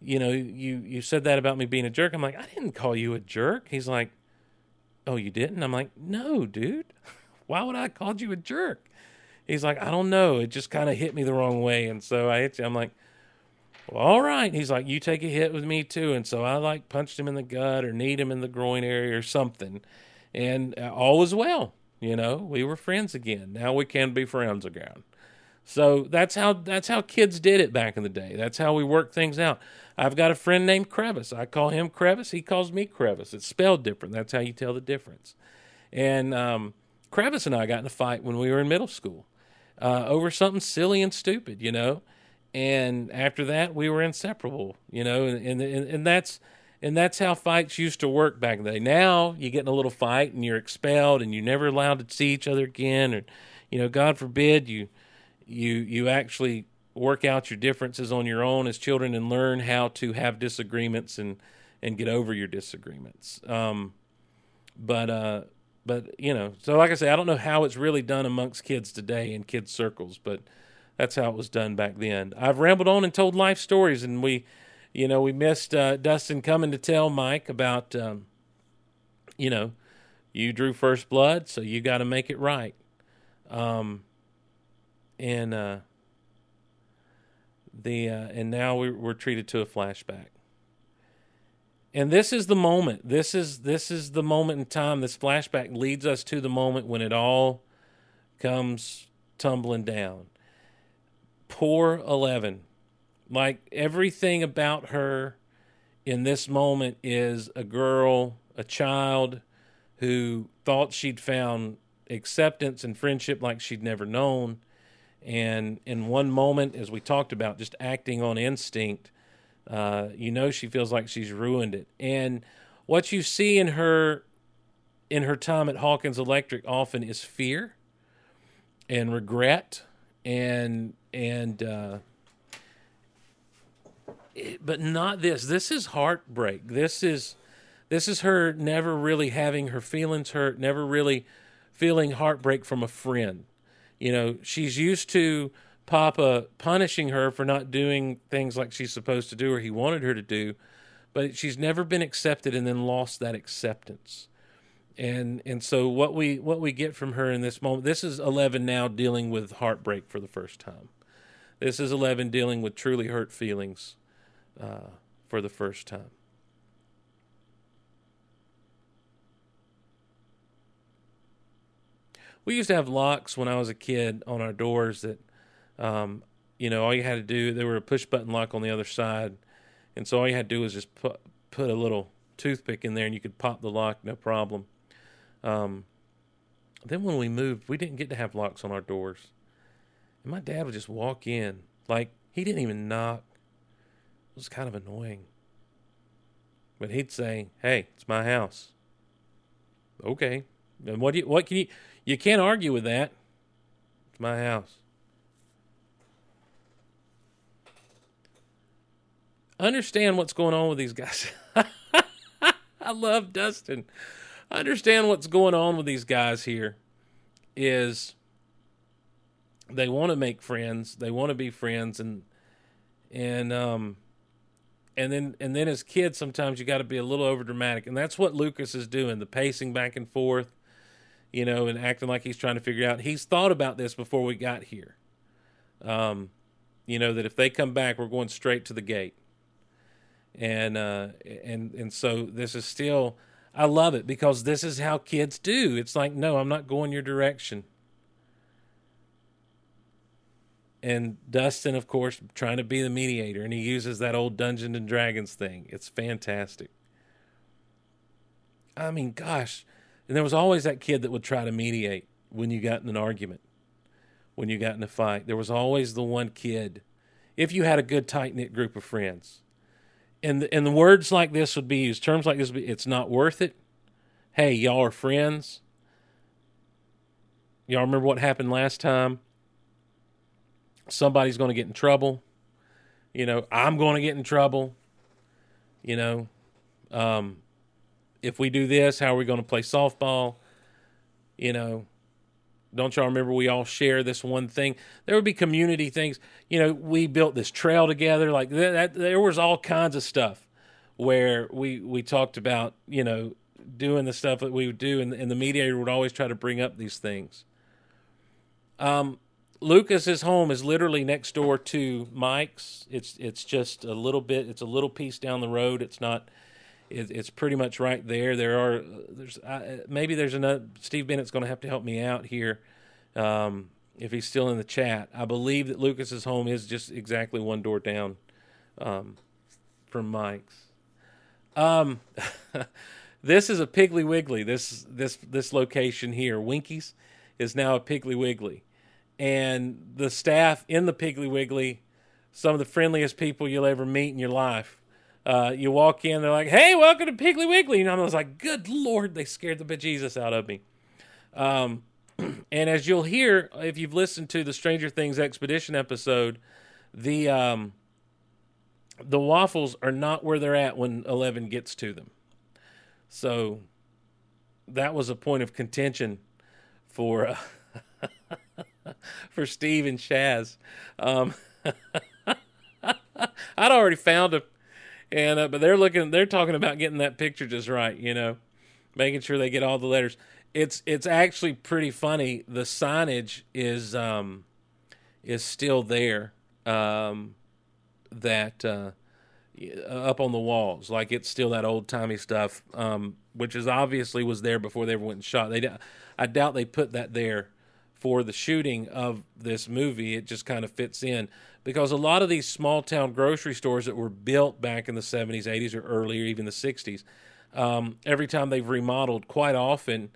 "You know, you you said that about me being a jerk." I'm like, "I didn't call you a jerk." He's like, "Oh, you didn't?" I'm like, "No, dude." Why would I called you a jerk? He's like, I don't know. It just kind of hit me the wrong way. And so I hit you. I'm like, well, all right. He's like, you take a hit with me too. And so I like punched him in the gut or kneed him in the groin area or something. And uh, all was well. You know, we were friends again. Now we can be friends again. So that's how that's how kids did it back in the day. That's how we worked things out. I've got a friend named Crevice. I call him Crevice. He calls me Crevice. It's spelled different. That's how you tell the difference. And um, Crevice and I got in a fight when we were in middle school uh, over something silly and stupid, you know. And after that, we were inseparable, you know. And, and and that's and that's how fights used to work back then. Now you get in a little fight and you're expelled and you're never allowed to see each other again, or you know, God forbid you you you actually work out your differences on your own as children and learn how to have disagreements and and get over your disagreements. Um, but uh, but you know, so like I say, I don't know how it's really done amongst kids today in kids circles, but that's how it was done back then. I've rambled on and told life stories, and we, you know, we missed uh, Dustin coming to tell Mike about, um, you know, you drew first blood, so you got to make it right. Um, and uh, the uh, and now we, we're treated to a flashback. And this is the moment. This is this is the moment in time. This flashback leads us to the moment when it all comes tumbling down. Poor 11 like everything about her in this moment is a girl a child who thought she'd found acceptance and friendship like she'd never known and in one moment as we talked about just acting on instinct uh, you know she feels like she's ruined it. And what you see in her in her time at Hawkins Electric often is fear and regret and and uh, but not this. This is heartbreak. This is this is her never really having her feelings hurt, never really feeling heartbreak from a friend. You know, she's used to Papa punishing her for not doing things like she's supposed to do or he wanted her to do, but she's never been accepted and then lost that acceptance. And and so what we what we get from her in this moment, this is Eleven now dealing with heartbreak for the first time. This is Eleven dealing with truly hurt feelings uh, for the first time. We used to have locks when I was a kid on our doors that um, you know, all you had to do, there were a push button lock on the other side. And so all you had to do was just put, put a little toothpick in there and you could pop the lock, no problem. Um, then when we moved, we didn't get to have locks on our doors. And my dad would just walk in. Like, he didn't even knock. Was kind of annoying. But he'd say, Hey, it's my house. Okay. And what do you what can you you can't argue with that. It's my house. Understand what's going on with these guys. I love Dustin. Understand what's going on with these guys here is they want to make friends, they want to be friends and and um and then and then as kids sometimes you got to be a little over dramatic and that's what Lucas is doing, the pacing back and forth, you know, and acting like he's trying to figure out. He's thought about this before we got here. Um you know that if they come back we're going straight to the gate and uh, and and so this is still I love it because this is how kids do. It's like, no, I'm not going your direction. And Dustin, of course, trying to be the mediator, and he uses that old Dungeons and Dragons thing. It's fantastic. I mean, gosh, and there was always that kid that would try to mediate when you got in an argument, when you got in a fight. There was always the one kid, if you had a good tight knit group of friends and and the words like this would be used. Terms like this be, it's not worth it. Hey, y'all are friends. Y'all remember what happened last time? Somebody's going to get in trouble. You know, I'm going to get in trouble. You know, um, if we do this, how are we going to play softball? You know, don't y'all remember we all share this one thing? There would be community things. You know, we built this trail together. Like that, there was all kinds of stuff where we we talked about you know doing the stuff that we would do, and, and the mediator would always try to bring up these things. Um, Lucas's home is literally next door to Mike's. It's it's just a little bit. It's a little piece down the road. It's not. It, it's pretty much right there. There are there's uh, maybe there's another. Steve Bennett's going to have to help me out here um, if he's still in the chat. I believe that Lucas's home is just exactly one door down um, from Mike's. Um, this is a Piggly Wiggly. This this this location here, Winkies, is now a Piggly Wiggly, and the staff in the Piggly Wiggly, some of the friendliest people you'll ever meet in your life. Uh, you walk in, they're like, "Hey, welcome to Piggly Wiggly," and I was like, "Good Lord!" They scared the bejesus out of me. Um, and as you'll hear if you've listened to the Stranger Things expedition episode, the um, the waffles are not where they're at when Eleven gets to them. So that was a point of contention for uh, for Steve and Shaz. Um, I'd already found them, and uh, but they're looking, they're talking about getting that picture just right, you know, making sure they get all the letters. It's it's actually pretty funny. The signage is um, is still there. Um, that uh, up on the walls, like it's still that old timey stuff, um, which is obviously was there before they ever went and shot. They, I doubt they put that there for the shooting of this movie. It just kind of fits in because a lot of these small town grocery stores that were built back in the 70s, 80s, or earlier, even the 60s, um, every time they've remodeled, quite often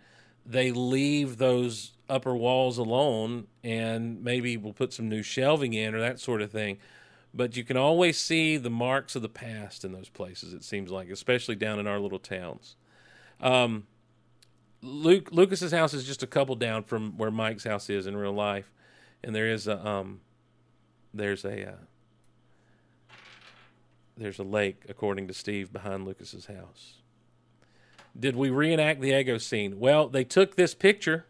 they leave those upper walls alone and maybe we'll put some new shelving in or that sort of thing. But you can always see the marks of the past in those places, it seems like, especially down in our little towns. Um, Luke Lucas's house is just a couple down from where Mike's house is in real life, and there is a um, there's a uh, there's a lake according to Steve behind Lucas's house. Did we reenact the Eggo scene? Well, they took this picture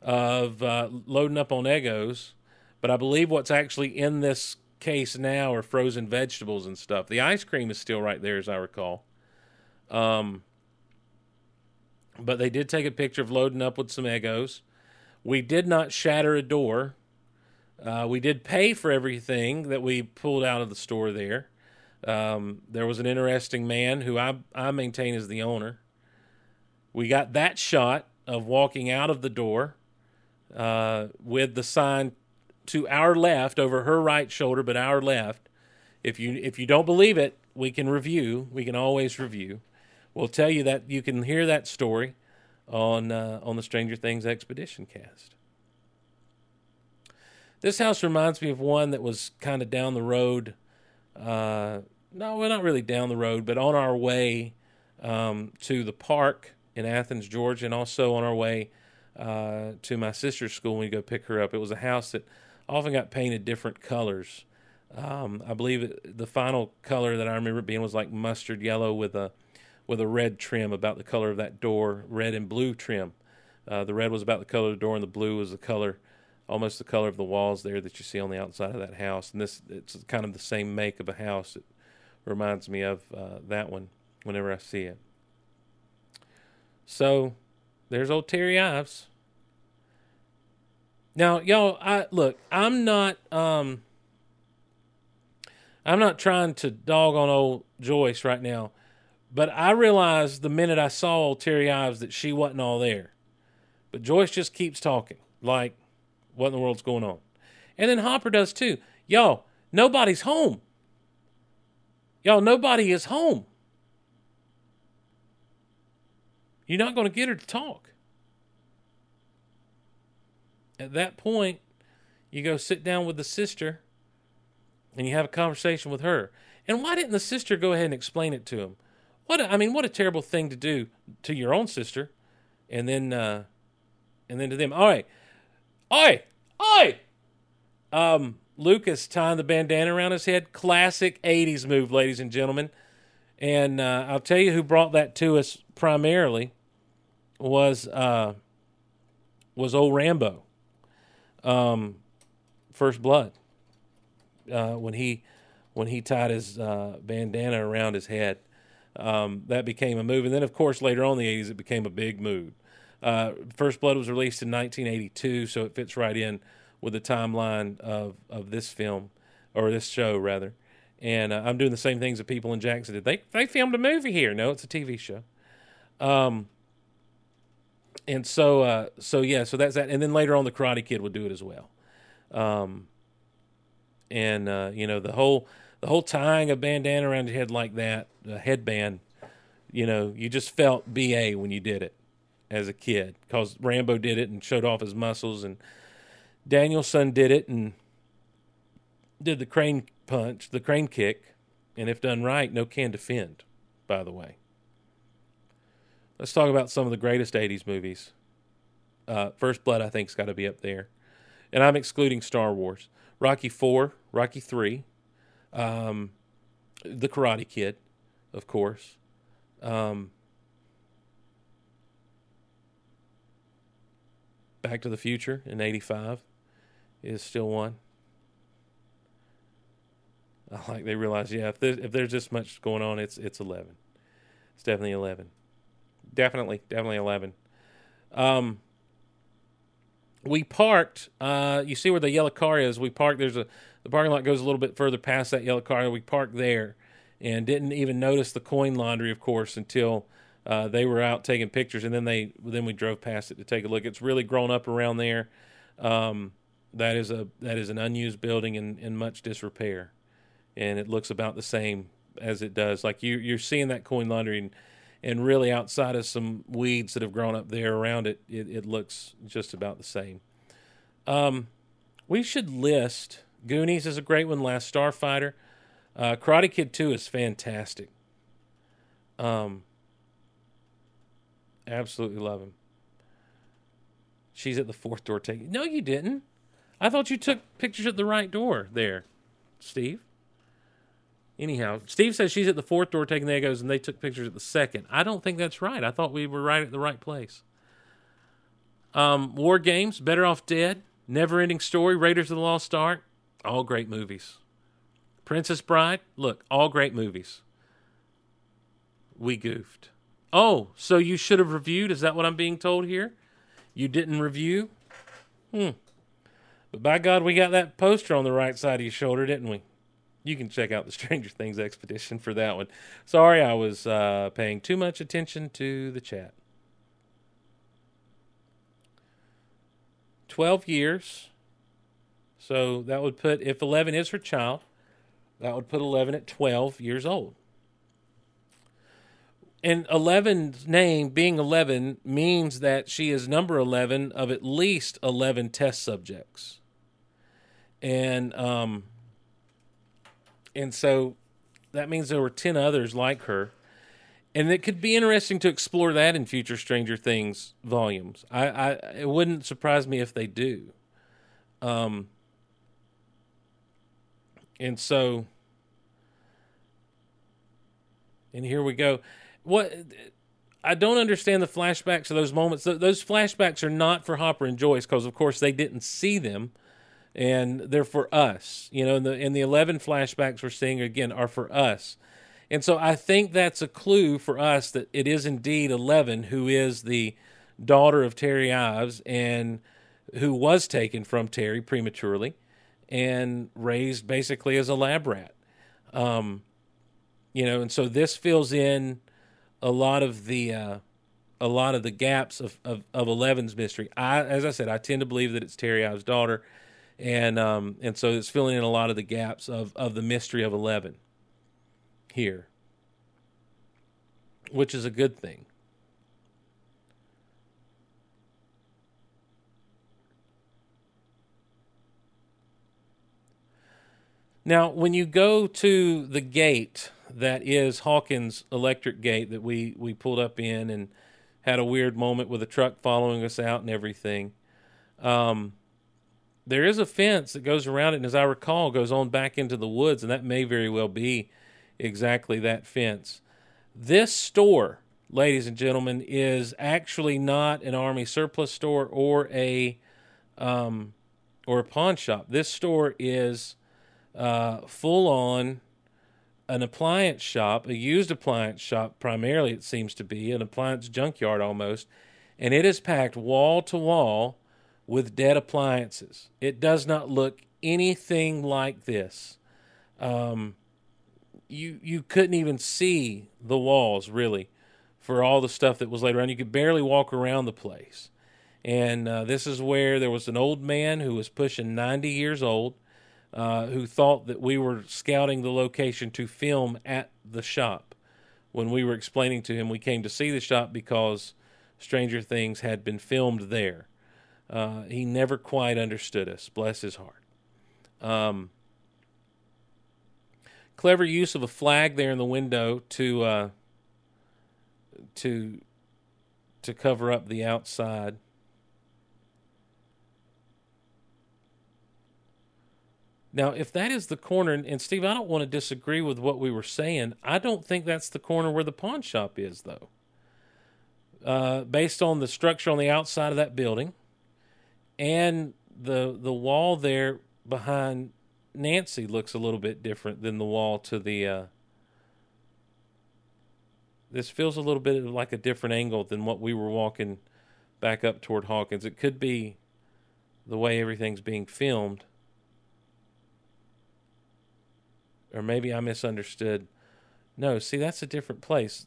of uh, loading up on Eggos, but I believe what's actually in this case now are frozen vegetables and stuff. The ice cream is still right there, as I recall. Um, but they did take a picture of loading up with some Eggos. We did not shatter a door. Uh, we did pay for everything that we pulled out of the store there. Um, there was an interesting man who I, I maintain is the owner. We got that shot of walking out of the door uh, with the sign to our left over her right shoulder, but our left. If you if you don't believe it, we can review. We can always review. We'll tell you that you can hear that story on uh, on the Stranger Things Expedition cast. This house reminds me of one that was kind of down the road. Uh, no, we're not really down the road, but on our way um, to the park in Athens, Georgia, and also on our way uh, to my sister's school when we go pick her up. It was a house that often got painted different colors. Um, I believe it, the final color that I remember being was like mustard yellow with a with a red trim about the color of that door, red and blue trim. Uh, the red was about the color of the door, and the blue was the color, almost the color of the walls there that you see on the outside of that house. And this it's kind of the same make of a house. It reminds me of uh, that one whenever I see it. So there's old Terry Ives. Now, y'all, I look, I'm not um I'm not trying to dog on old Joyce right now, but I realized the minute I saw Terry Ives that she wasn't all there. But Joyce just keeps talking, like, what in the world's going on? And then Hopper does too. Y'all, nobody's home. Y'all, nobody is home. You're not going to get her to talk. At that point, you go sit down with the sister and you have a conversation with her. And why didn't the sister go ahead and explain it to him? What a, I mean, what a terrible thing to do to your own sister, and then uh, and then to them. All right, oi, oi. Um, Lucas tying the bandana around his head, classic '80s move, ladies and gentlemen. And uh, I'll tell you who brought that to us primarily was uh, was old Rambo. Um, First Blood uh, when he when he tied his uh, bandana around his head. Um, that became a move, and then of course later on in the '80s it became a big move. Uh, First Blood was released in 1982, so it fits right in with the timeline of of this film or this show rather. And uh, I'm doing the same things that people in Jackson did. They they filmed a movie here. No, it's a TV show. Um, and so uh, so yeah, so that's that. And then later on, the Karate Kid would do it as well. Um, and uh, you know the whole the whole tying a bandana around your head like that, a headband. You know, you just felt ba when you did it as a kid because Rambo did it and showed off his muscles, and Daniel-san did it and did the crane punch, the crane kick, and if done right, no can defend. By the way, let's talk about some of the greatest '80s movies. Uh, First Blood, I think, has got to be up there, and I'm excluding Star Wars. Rocky Four, Rocky Three, um, The Karate Kid, of course. Um, Back to the Future in '85 is still one. I like they realize, yeah, if there's, if there's this much going on, it's it's eleven. It's definitely eleven. Definitely, definitely eleven. Um, we parked. Uh, you see where the yellow car is? We parked. There's a the parking lot goes a little bit further past that yellow car. We parked there, and didn't even notice the coin laundry, of course, until uh, they were out taking pictures, and then they then we drove past it to take a look. It's really grown up around there. Um, that is a that is an unused building in, in much disrepair, and it looks about the same as it does. Like you you're seeing that coin laundry. And, and really outside of some weeds that have grown up there around it, it, it looks just about the same. Um, we should list Goonies is a great one. Last Starfighter, uh, Karate Kid Two is fantastic. Um, absolutely love him. She's at the fourth door taking. No, you didn't. I thought you took pictures at the right door there, Steve. Anyhow, Steve says she's at the fourth door taking the Eggos, and they took pictures at the second. I don't think that's right. I thought we were right at the right place. Um, War Games, Better Off Dead, Never Ending Story, Raiders of the Lost Ark, all great movies. Princess Bride, look, all great movies. We goofed. Oh, so you should have reviewed? Is that what I'm being told here? You didn't review? Hmm. But by God, we got that poster on the right side of your shoulder, didn't we? you can check out the Stranger Things expedition for that one. Sorry, I was uh, paying too much attention to the chat. 12 years. So that would put, if 11 is her child, that would put 11 at 12 years old. and 11's name being 11 means that she is number 11 of at least 11 test subjects. And um and so that means there were 10 others like her. And it could be interesting to explore that in future stranger things volumes. I i it wouldn't surprise me if they do. Um and so and here we go what I don't understand the flashbacks of those moments. Those flashbacks are not for Hopper and Joyce because, of course, they didn't see them, and they're for us. You know, and the and the eleven flashbacks we're seeing again are for us, and so I think that's a clue for us that it is indeed Eleven who is the daughter of Terry Ives and who was taken from Terry prematurely and raised basically as a lab rat. Um, you know, and so this fills in a lot of the uh, a lot of the gaps of, of, of Eleven's mystery. I, as I said, I tend to believe that it's Terry Ives' daughter, and um, and so it's filling in a lot of the gaps of, of the mystery of Eleven here, which is a good thing. Now, when you go to the gate that is Hawkins Electric Gate that we we pulled up in and had a weird moment with a truck following us out and everything. Um, there is a fence that goes around it, and as I recall, goes on back into the woods, and that may very well be exactly that fence. This store, ladies and gentlemen, is actually not an army surplus store or a um, or a pawn shop. This store is uh, full on an appliance shop, a used appliance shop primarily, it seems to be, an appliance junkyard almost, and it is packed wall to wall with dead appliances. It does not look anything like this. Um, you you couldn't even see the walls really for all the stuff that was laid around. You could barely walk around the place. And uh, this is where there was an old man who was pushing 90 years old uh, who thought that we were scouting the location to film at the shop. When we were explaining to him, we came to see the shop because Stranger Things had been filmed there. Uh, he never quite understood us, bless his heart. Um, clever use of a flag there in the window to uh, to to cover up the outside. Now, if that is the corner, and, Steve, I don't want to disagree with what we were saying. I don't think that's the corner where the pawn shop is, though. Uh, based on the structure on the outside of that building, and the the wall there behind Nancy looks a little bit different than the wall to the. Uh, this feels a little bit like a different angle than what we were walking back up toward Hawkins. It could be the way everything's being filmed. Or maybe I misunderstood. No, see, that's a different place.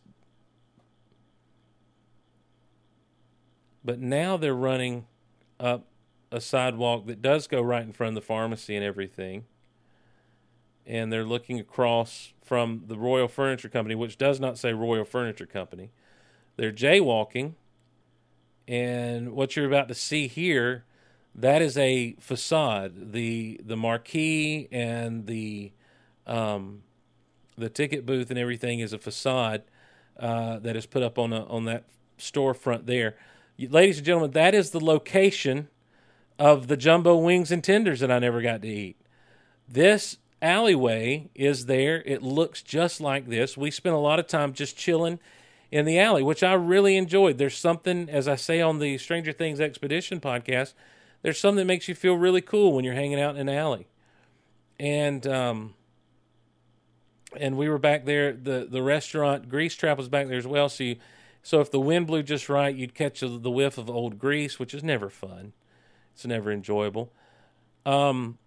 But now they're running up a sidewalk that does go right in front of the pharmacy and everything. And they're looking across from the Royal Furniture Company, which does not say Royal Furniture Company. They're jaywalking. And what you're about to see here, that is a facade. The the marquee and the um, the ticket booth and everything is a facade uh, that is put up on a, on that storefront there. Ladies and gentlemen, that is the location of the jumbo wings and tenders that I never got to eat. This alleyway is there. It looks just like this. We spent a lot of time just chilling in the alley, which I really enjoyed. There's something, as I say on the Stranger Things Expedition podcast, there's something that makes you feel really cool when you're hanging out in an alley. And um, and we were back there. the The restaurant Grease Trap was back there as well. So, you, so if the wind blew just right, you'd catch the whiff of old grease, which is never fun. It's never enjoyable. Um,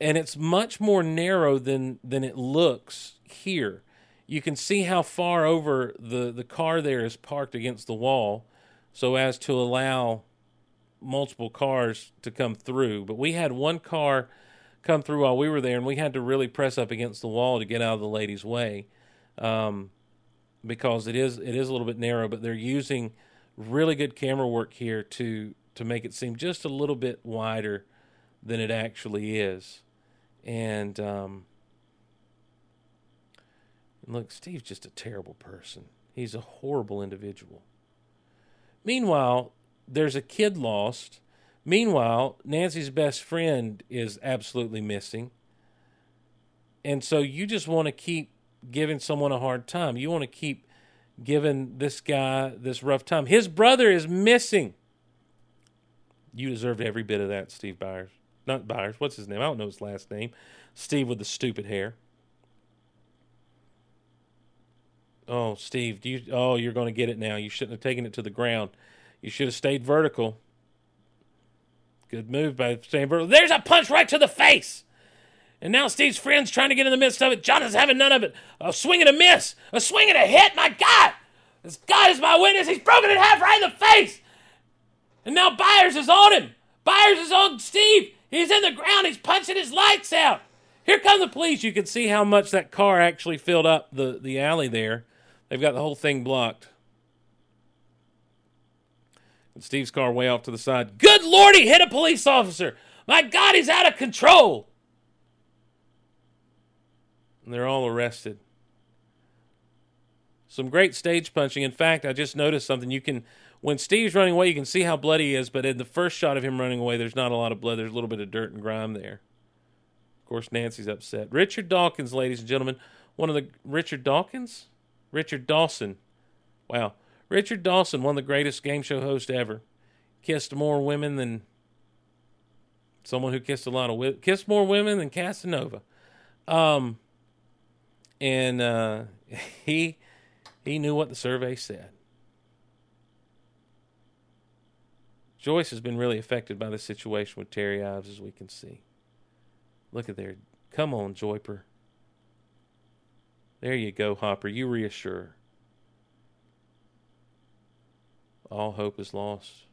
and it's much more narrow than than it looks here. You can see how far over the the car there is parked against the wall, so as to allow multiple cars to come through. But we had one car come through while we were there, and we had to really press up against the wall to get out of the lady's way. Um, because it is it is a little bit narrow, but they're using really good camera work here to to make it seem just a little bit wider than it actually is. And um, look, Steve's just a terrible person. He's a horrible individual. Meanwhile, there's a kid lost. Meanwhile, Nancy's best friend is absolutely missing. And so you just want to keep giving someone a hard time. You want to keep giving this guy this rough time. His brother is missing. You deserved every bit of that, Steve Byers. Not Byers. What's his name? I don't know his last name. Steve with the stupid hair. Oh, Steve, do you? Oh, you're going to get it now. You shouldn't have taken it to the ground. You should have stayed vertical. Good move by vertical. There's a punch right to the face. And now Steve's friend's trying to get in the midst of it. Jonathan's having none of it. A swing and a miss. A swing and a hit. My God. This God is my witness. He's broken in half right in the face. And now Byers is on him. Byers is on Steve. He's in the ground. He's punching his lights out. Here come the police. You can see how much that car actually filled up the, the alley there. They've got the whole thing blocked. Steve's car way off to the side. Good Lord, he hit a police officer. My God, he's out of control. And they're all arrested. Some great stage punching. In fact, I just noticed something. You can, when Steve's running away, you can see how bloody he is, but in the first shot of him running away, there's not a lot of blood. There's a little bit of dirt and grime there. Of course, Nancy's upset. Richard Dawkins, ladies and gentlemen, one of the Richard Dawkins? Richard Dawson. Wow. Richard Dawson, one of the greatest game show hosts ever. Kissed more women than someone who kissed a lot of women. Kissed more women than Casanova. Um, and uh, he he knew what the survey said. Joyce has been really affected by the situation with Terry Ives, as we can see. Look at there. Come on, Joyper. There you go, Hopper. You reassure. All hope is lost.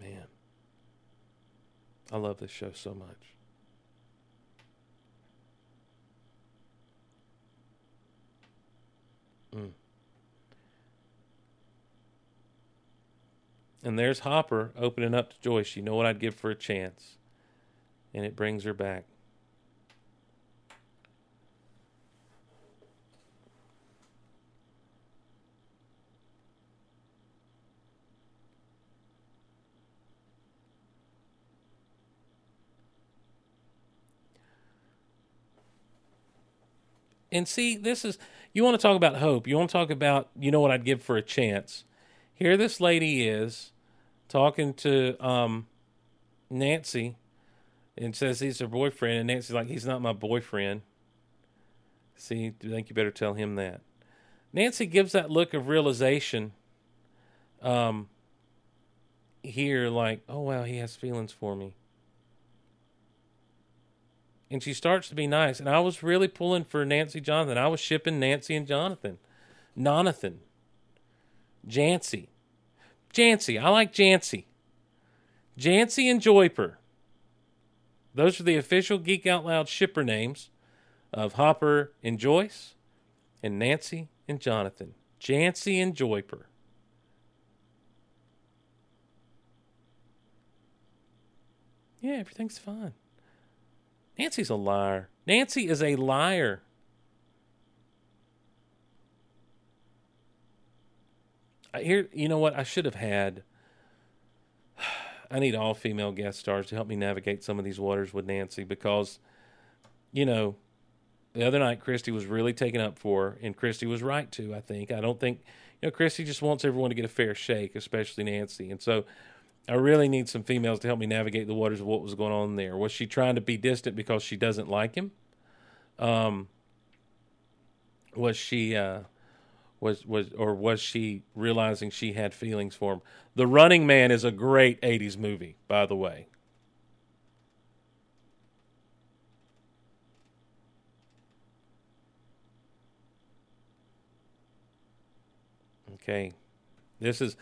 Man, I love this show so much. Mm. And there's Hopper opening up to Joyce. You know what I'd give for a chance. And it brings her back. And see, this is you want to talk about hope. You want to talk about you know what I'd give for a chance. Here this lady is talking to um, Nancy and says he's her boyfriend and Nancy's like he's not my boyfriend. See, I think you better tell him that. Nancy gives that look of realization um here like, "Oh wow, he has feelings for me." And she starts to be nice. And I was really pulling for Nancy Jonathan. I was shipping Nancy and Jonathan. Jonathan. Jancy. Jancy. I like Jancy. Jancy and Joyper. Those are the official Geek Out Loud shipper names of Hopper and Joyce and Nancy and Jonathan. Jancy and Joyper. Yeah, everything's fine. Nancy's a liar. Nancy is a liar. I here, you know what? I should have had. I need all female guest stars to help me navigate some of these waters with Nancy because, you know, the other night Christy was really taken up for, and Christy was right to. I think. I don't think, you know, Christy just wants everyone to get a fair shake, especially Nancy, and so I really need some females to help me navigate the waters of what was going on there. Was she trying to be distant because she doesn't like him? Um, was she uh, was was or was she realizing she had feelings for him? The Running Man is a great '80s movie, by the way. Okay, this is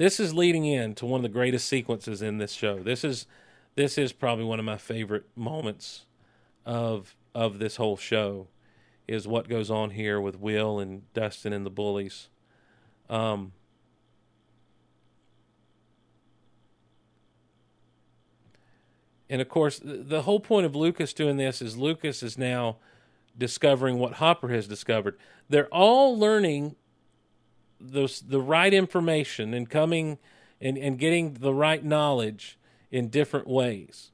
this is leading in to one of the greatest sequences in this show. This is this is probably one of my favorite moments of of this whole show is what goes on here with Will and Dustin and the bullies. Um, and of course, the whole point of Lucas doing this is Lucas is now discovering what Hopper has discovered. They're all learning those the right information and coming and, and getting the right knowledge in different ways.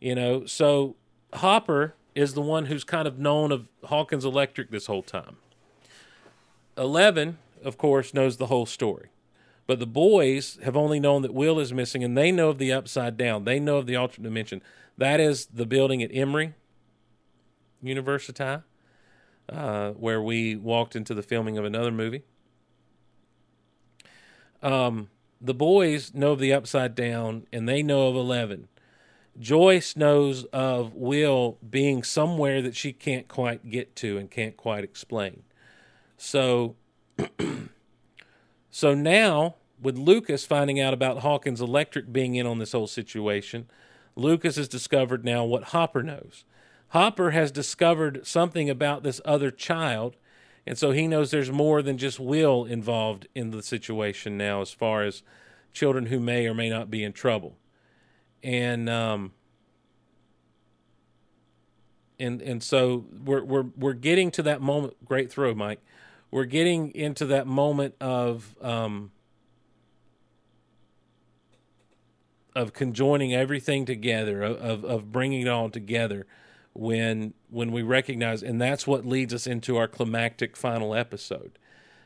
You know, so Hopper is the one who's kind of known of Hawkins Electric this whole time. Eleven, of course, knows the whole story. But the boys have only known that Will is missing, and they know of the upside down. They know of the alternate dimension. That is the building at Emory University, uh, where we walked into the filming of another movie. Um, the boys know of the upside down, and they know of Eleven. Joyce knows of Will being somewhere that she can't quite get to and can't quite explain. So, so now with Lucas finding out about Hawkins Electric being in on this whole situation, Lucas has discovered now what Hopper knows. Hopper has discovered something about this other child, and so he knows there's more than just Will involved in the situation now, as far as children who may or may not be in trouble. And um, and and so we're we're we're getting to that moment. Great throw, Mike. We're getting into that moment of um, of conjoining everything together, of of bringing it all together when when we recognize, and that's what leads us into our climactic final episode.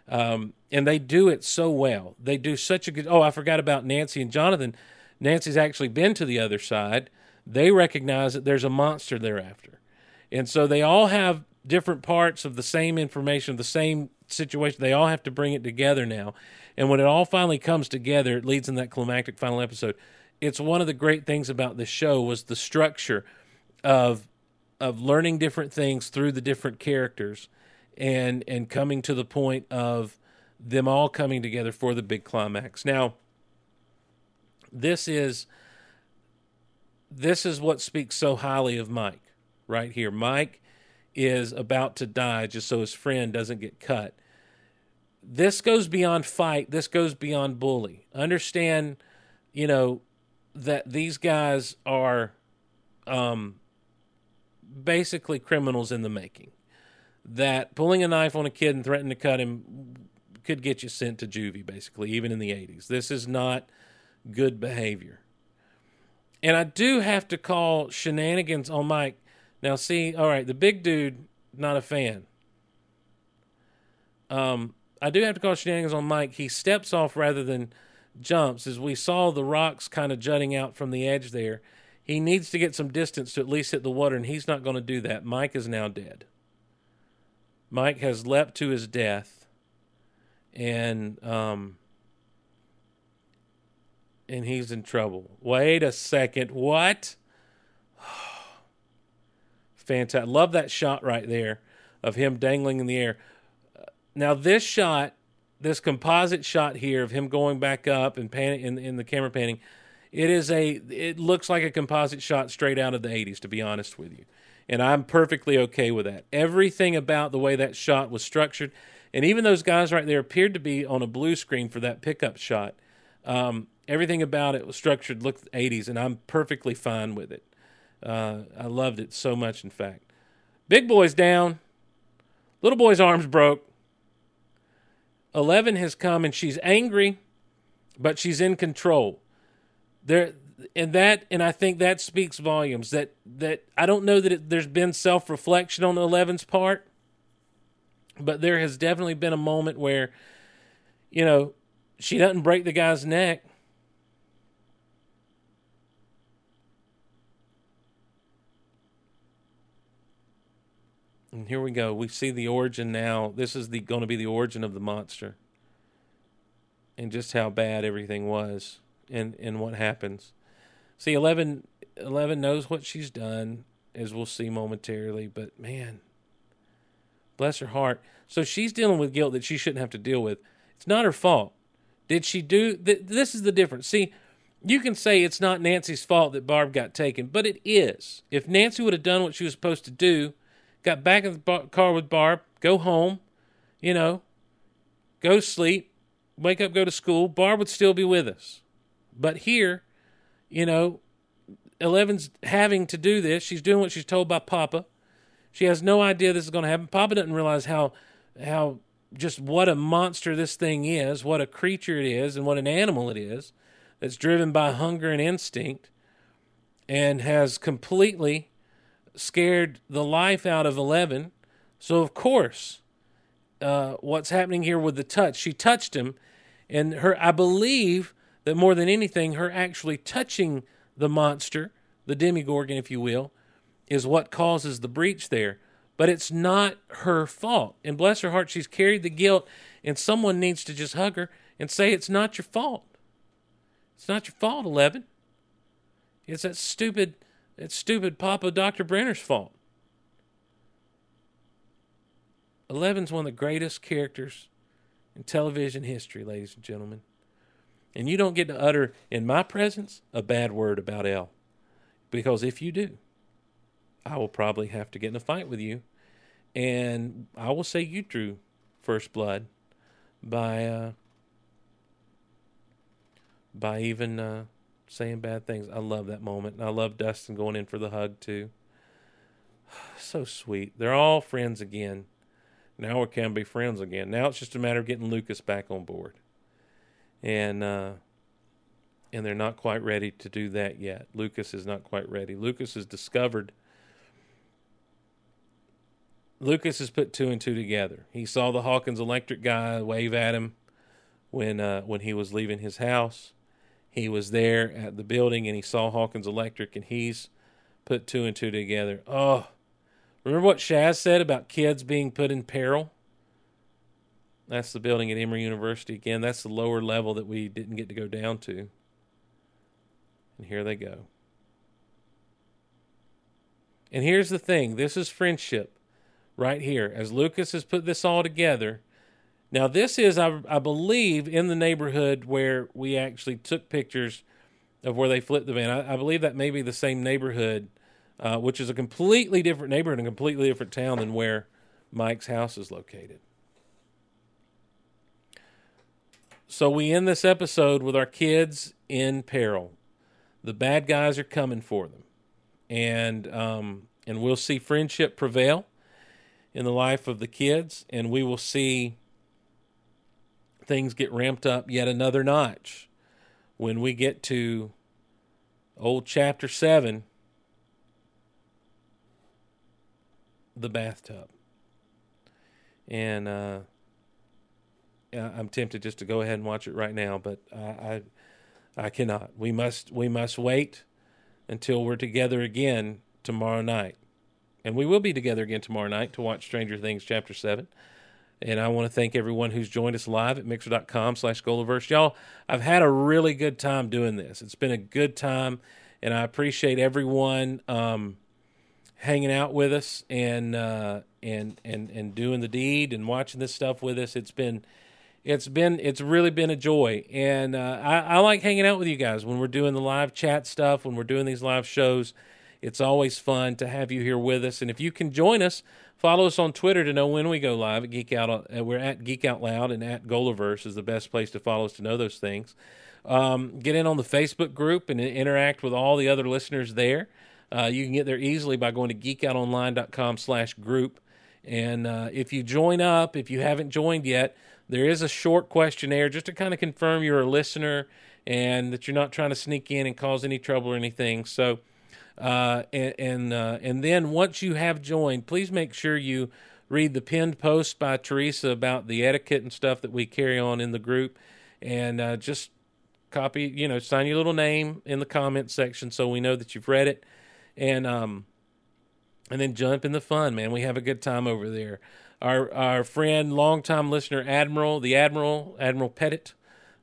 Um, and they do it so well. They do such a good. Oh, I forgot about Nancy and Jonathan. Nancy's actually been to the other side. They recognize that there's a monster thereafter, and so they all have different parts of the same information, the same situation. They all have to bring it together now, and when it all finally comes together, it leads in that climactic final episode. It's one of the great things about this show was the structure of of learning different things through the different characters and and coming to the point of them all coming together for the big climax. Now, this is this is what speaks so highly of Mike right here. Mike is about to die just so his friend doesn't get cut. This goes beyond fight. This goes beyond bully. Understand, you know, that these guys are um, basically criminals in the making. That pulling a knife on a kid and threatening to cut him could get you sent to juvie, basically, even in the 80s. This is not good behavior. And I do have to call shenanigans on Mike. Now, see, all right, the big dude, not a fan. Um, I do have to call shenanigans on Mike. He steps off rather than jumps, as we saw the rocks kind of jutting out from the edge there. He needs to get some distance to at least hit the water, and he's not going to do that. Mike is now dead. Mike has leapt to his death, and um, and he's in trouble. Wait a second, what? Fantastic! Love that shot right there of him dangling in the air. Now this shot, this composite shot here of him going back up and panning in, in the camera panning, it is a. It looks like a composite shot straight out of the '80s, to be honest with you and I'm perfectly okay with that. Everything about the way that shot was structured, and even those guys right there appeared to be on a blue screen for that pickup shot. Um, everything about it was structured looked 80s, and I'm perfectly fine with it. Uh, I loved it so much, in fact. Big boy's down. Little boy's arms broke. Eleven has come, and she's angry, but she's in control. There, and that and I think that speaks volumes. That that I don't know that it, there's been self reflection on Eleven's part, but there has definitely been a moment where, you know, she doesn't break the guy's neck. And here we go. We see the origin now. This is the going to be the origin of the monster, and just how bad everything was, and and what happens. See, 11, 11 knows what she's done, as we'll see momentarily, but man, bless her heart. So she's dealing with guilt that she shouldn't have to deal with. It's not her fault. Did she do th- this? Is the difference. See, you can say it's not Nancy's fault that Barb got taken, but it is. If Nancy would have done what she was supposed to do, got back in the car with Barb, go home, you know, go sleep, wake up, go to school. Barb would still be with us. But here, you know, Eleven's having to do this. She's doing what she's told by Papa. She has no idea this is going to happen. Papa doesn't realize how how just what a monster this thing is, what a creature it is, and what an animal it is that's driven by hunger and instinct and has completely scared the life out of 11. So, of course, uh, what's happening here with the touch, she touched him, and her, I believe that more than anything, her actually touching the monster, the demogorgon, if you will, is what causes the breach there. But it's not her fault. And bless her heart, she's carried the guilt, and someone needs to just hug her and say, It's not your fault. It's not your fault, Eleven. It's that stupid, that stupid Papa Dr. Brenner's fault. Eleven's one of the greatest characters in television history, ladies and gentlemen. And you don't get to utter in my presence a bad word about El. Because if you do, I will probably have to get in a fight with you. And I will say you drew first blood by uh, by even uh, saying bad things. I love that moment. I love Dustin going in for the hug too. so sweet. They're all friends again. Now we can be friends again. Now it's just a matter of getting Lucas back on board. And uh, and they're not quite ready to do that yet. Lucas is not quite ready. Lucas has discovered Lucas has put two and two together. He saw the Hawkins Electric guy wave at him when uh, when he was leaving his house. He was there at the building and he saw Hawkins Electric and he's put two and two together. Oh, remember what Shaz said about kids being put in peril? That's the building at Emory University. Again, that's the lower level that we didn't get to go down to. And here they go. And here's the thing this is friendship right here. As Lucas has put this all together. Now, this is, I, I believe, in the neighborhood where we actually took pictures of where they flipped the van. I, I believe that may be the same neighborhood, uh, which is a completely different neighborhood, and a completely different town than where Mike's house is located. So we end this episode with our kids in peril. The bad guys are coming for them, and um, and we'll see friendship prevail in the life of the kids, and we will see things get ramped up yet another notch when we get to old chapter 7 the bathtub and uh, i'm tempted just to go ahead and watch it right now but I, I i cannot we must we must wait until we're together again tomorrow night and we will be together again tomorrow night to watch stranger things chapter 7 and I want to thank everyone who's joined us live at mixer.com slash. Y'all, I've had a really good time doing this. It's been a good time, and I appreciate everyone um, hanging out with us and uh, and and and doing the deed and watching this stuff with us. It's been it's been it's really been a joy, and uh, I, I like hanging out with you guys when we're doing the live chat stuff, when we're doing these live shows. It's always fun to have you here with us, and if you can join us Follow us on Twitter to know when we go live at Geek Out. Uh, we're at Geek Out Loud and at Golaverse is the best place to follow us to know those things. Um, get in on the Facebook group and interact with all the other listeners there. Uh, you can get there easily by going to geekoutonline.com slash group. And uh, if you join up, if you haven't joined yet, there is a short questionnaire just to kind of confirm you're a listener and that you're not trying to sneak in and cause any trouble or anything. So uh, and and, uh, and then once you have joined, please make sure you read the pinned post by Teresa about the etiquette and stuff that we carry on in the group, and uh, just copy, you know, sign your little name in the comment section so we know that you've read it, and um, and then jump in the fun, man. We have a good time over there. Our our friend, longtime listener, Admiral, the Admiral, Admiral Pettit,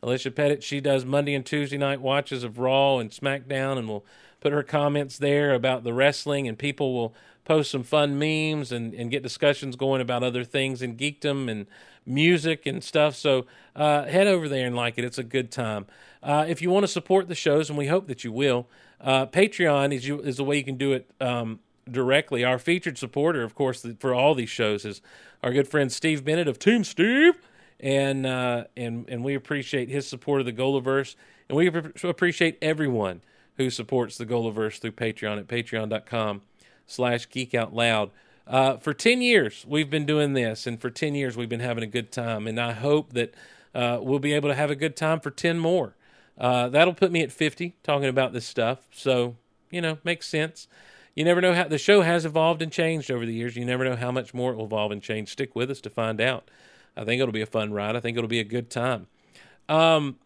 Alicia Pettit, she does Monday and Tuesday night watches of Raw and SmackDown, and will put her comments there about the wrestling, and people will post some fun memes and, and get discussions going about other things in geekdom and music and stuff. So uh, head over there and like it. It's a good time. Uh, if you want to support the shows, and we hope that you will, uh, Patreon is you is the way you can do it um, directly. Our featured supporter, of course, for all these shows is our good friend Steve Bennett of Team Steve, and uh, and and we appreciate his support of the Golaverse, and we appreciate everyone who supports the Golaverse through Patreon at patreon.com slash geek out loud. Uh, for 10 years, we've been doing this, and for 10 years, we've been having a good time. And I hope that uh, we'll be able to have a good time for 10 more. Uh, that'll put me at 50 talking about this stuff. So, you know, makes sense. You never know how the show has evolved and changed over the years. You never know how much more it will evolve and change. Stick with us to find out. I think it'll be a fun ride. I think it'll be a good time. Um,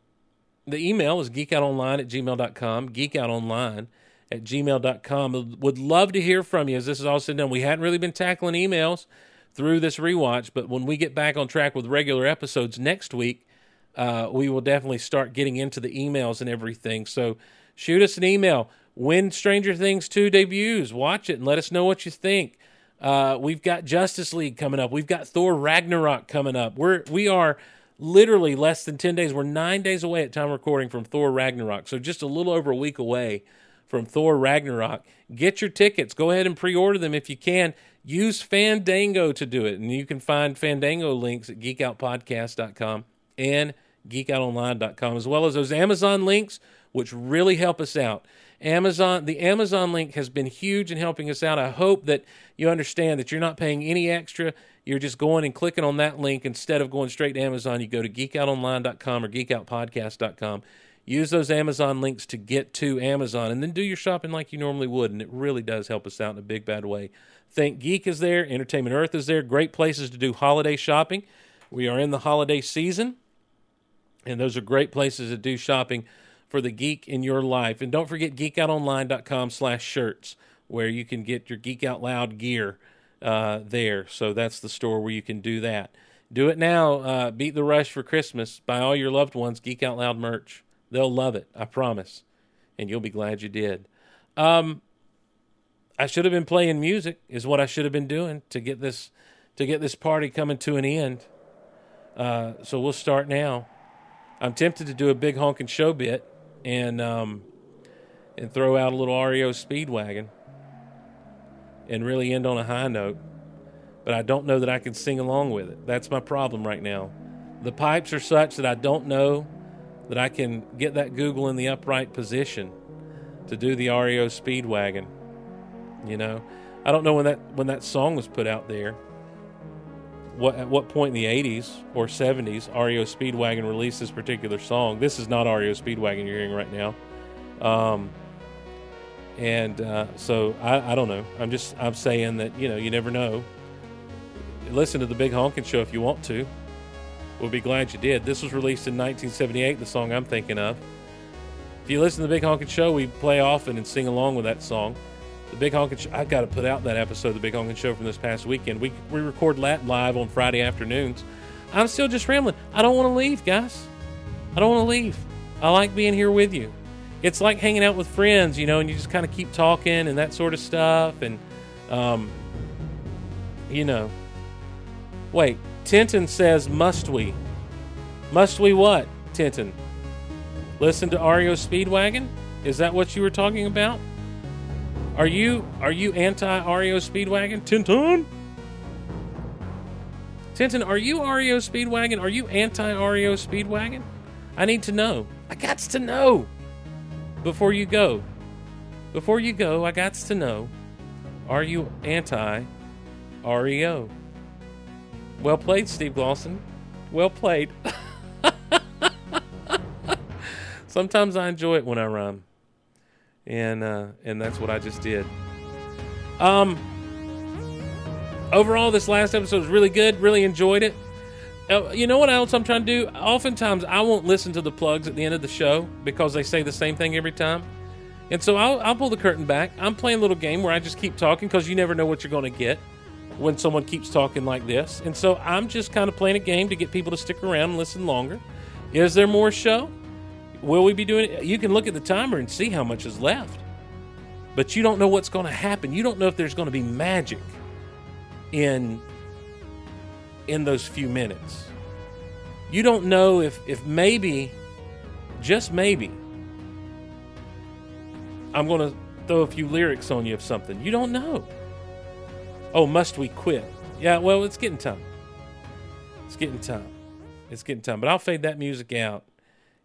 the email is geekoutonline at gmail.com, geekoutonline at gmail.com. Would love to hear from you as this is all said and done. We hadn't really been tackling emails through this rewatch, but when we get back on track with regular episodes next week, uh, we will definitely start getting into the emails and everything. So shoot us an email. When Stranger Things 2 debuts, watch it and let us know what you think. Uh, we've got Justice League coming up. We've got Thor Ragnarok coming up. We're we are literally less than 10 days. We're nine days away at time recording from Thor Ragnarok. So just a little over a week away from Thor Ragnarok. Get your tickets. Go ahead and pre order them if you can. Use Fandango to do it. And you can find Fandango links at geekoutpodcast.com and geekoutonline.com, as well as those Amazon links, which really help us out. Amazon, the Amazon link has been huge in helping us out. I hope that you understand that you're not paying any extra. You're just going and clicking on that link instead of going straight to Amazon. You go to geekoutonline.com or geekoutpodcast.com. Use those Amazon links to get to Amazon and then do your shopping like you normally would. And it really does help us out in a big, bad way. Think Geek is there, Entertainment Earth is there. Great places to do holiday shopping. We are in the holiday season, and those are great places to do shopping for the geek in your life. And don't forget geekoutonline.com slash shirts, where you can get your Geek Out Loud gear uh, there. So that's the store where you can do that. Do it now. Uh, beat the rush for Christmas. Buy all your loved ones Geek Out Loud merch. They'll love it, I promise. And you'll be glad you did. Um, I should have been playing music, is what I should have been doing to get this to get this party coming to an end. Uh, so we'll start now. I'm tempted to do a big honking show bit and um, and throw out a little REO Speedwagon and really end on a high note. But I don't know that I can sing along with it. That's my problem right now. The pipes are such that I don't know that I can get that Google in the upright position to do the REO Speedwagon. You know, I don't know when that when that song was put out there. What at what point in the 80s or 70s REO Speedwagon released this particular song? This is not REO Speedwagon you're hearing right now. Um, and uh, so I, I don't know. I'm just I'm saying that you know you never know. Listen to the Big Honkin' Show if you want to. We'll be glad you did. This was released in 1978. The song I'm thinking of. If you listen to the Big Honkin' Show, we play often and sing along with that song. The Big Honkin' Show. I've got to put out that episode of the Big Honkin' Show from this past weekend. We we record live on Friday afternoons. I'm still just rambling. I don't want to leave, guys. I don't want to leave. I like being here with you it's like hanging out with friends, you know, and you just kind of keep talking and that sort of stuff. And, um, you know, wait, Tintin says, must we? Must we what, Tintin? Listen to REO Speedwagon? Is that what you were talking about? Are you are you anti REO Speedwagon, Tintin? Tintin, are you REO Speedwagon? Are you anti REO Speedwagon? I need to know. I got to know before you go, before you go, I got to know are you anti REO? Well played, Steve Glosson. Well played. Sometimes I enjoy it when I rhyme. And uh, and that's what I just did. Um overall this last episode was really good, really enjoyed it. Uh, you know what else I'm trying to do? Oftentimes, I won't listen to the plugs at the end of the show because they say the same thing every time. And so I'll, I'll pull the curtain back. I'm playing a little game where I just keep talking because you never know what you're going to get when someone keeps talking like this. And so I'm just kind of playing a game to get people to stick around and listen longer. Is there more show? Will we be doing it? You can look at the timer and see how much is left. But you don't know what's going to happen. You don't know if there's going to be magic in in those few minutes. You don't know if, if maybe, just maybe, I'm going to throw a few lyrics on you of something. You don't know. Oh, must we quit? Yeah, well, it's getting time. It's getting time. It's getting time. But I'll fade that music out.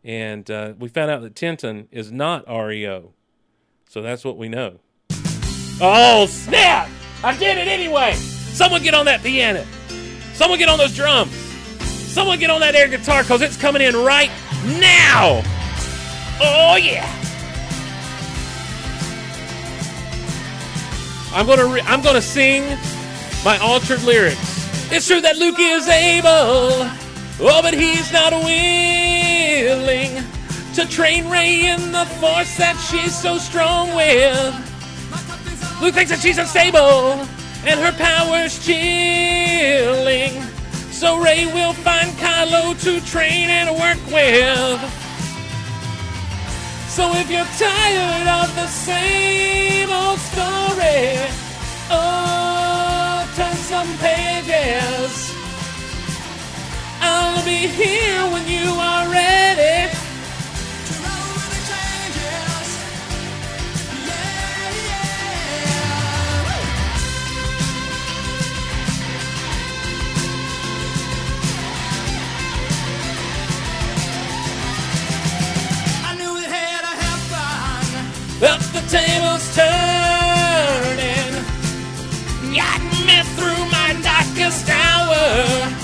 And uh, we found out that Tintin is not REO. So that's what we know. Oh, snap! I did it anyway! Someone get on that piano. Someone get on those drums. Someone get on that air guitar because it's coming in right now. Oh, yeah. I'm gonna re- I'm gonna sing my altered lyrics. It's true that Luke is able, oh, but he's not willing to train Rey in the force that she's so strong with. Luke thinks that she's unstable and her power's chilling. So Rey will find Kylo to train and work with. So if you're tired of the same old story, oh, turn some pages. I'll be here when you are ready. To roll with the changes. Yeah, yeah. I knew it had to happen. But the tables turning. Got me through my darkest hour.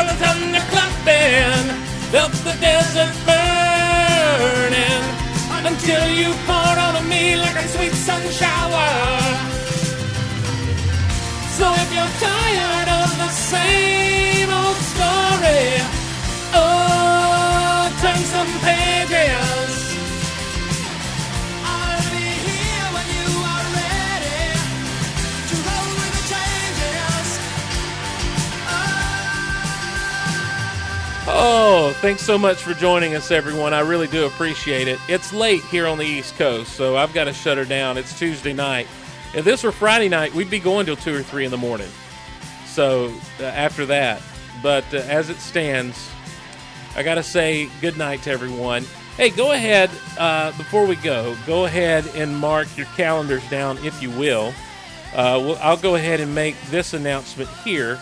Until the thunder clapping. Felt the desert burning. Until you poured on me like a sweet sun shower. So if you're tired of the same old story, oh, turn some pages. Oh, thanks so much for joining us, everyone. I really do appreciate it. It's late here on the East Coast, so I've got to shut her down. It's Tuesday night. If this were Friday night, we'd be going till 2 or 3 in the morning. So uh, after that. But uh, as it stands, I got to say good night to everyone. Hey, go ahead, uh, before we go, go ahead and mark your calendars down, if you will. Uh, I'll go ahead and make this announcement here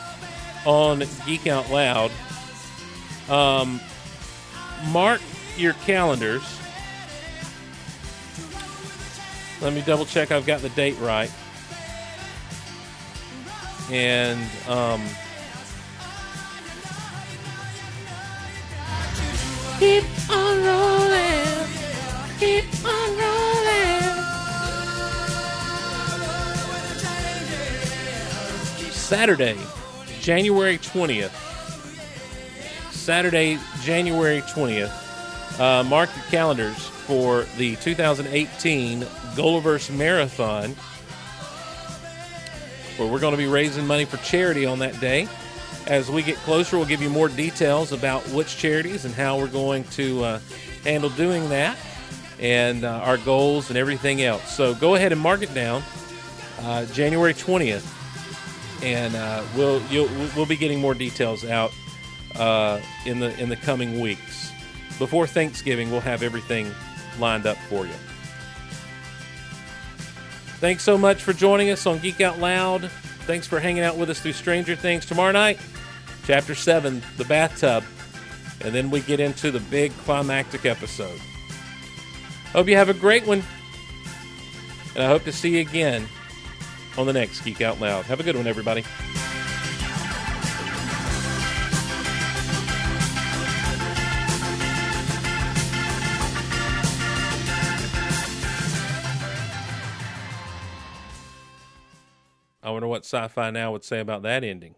on Geek Out Loud. Um, mark your calendars. Let me double check I've got the date right. And um, keep on rolling, keep on rolling. Saturday, January 20th. Saturday, January 20th. Uh, mark your calendars for the 2018 Golaverse Marathon, where we're going to be raising money for charity on that day. As we get closer, we'll give you more details about which charities and how we're going to uh, handle doing that, and uh, our goals and everything else. So go ahead and mark it down, uh, January 20th, and uh, we'll we'll be getting more details out uh, in the in the coming weeks. Before Thanksgiving, we'll have everything lined up for you. Thanks so much for joining us on Geek Out Loud. Thanks for hanging out with us through Stranger Things. Tomorrow night, Chapter 7, The Bathtub. And then we get into the big climactic episode. Hope you have a great one. And I hope to see you again on the next Geek Out Loud. Have a good one, everybody. I wonder what Sci Fi Now would say about that ending.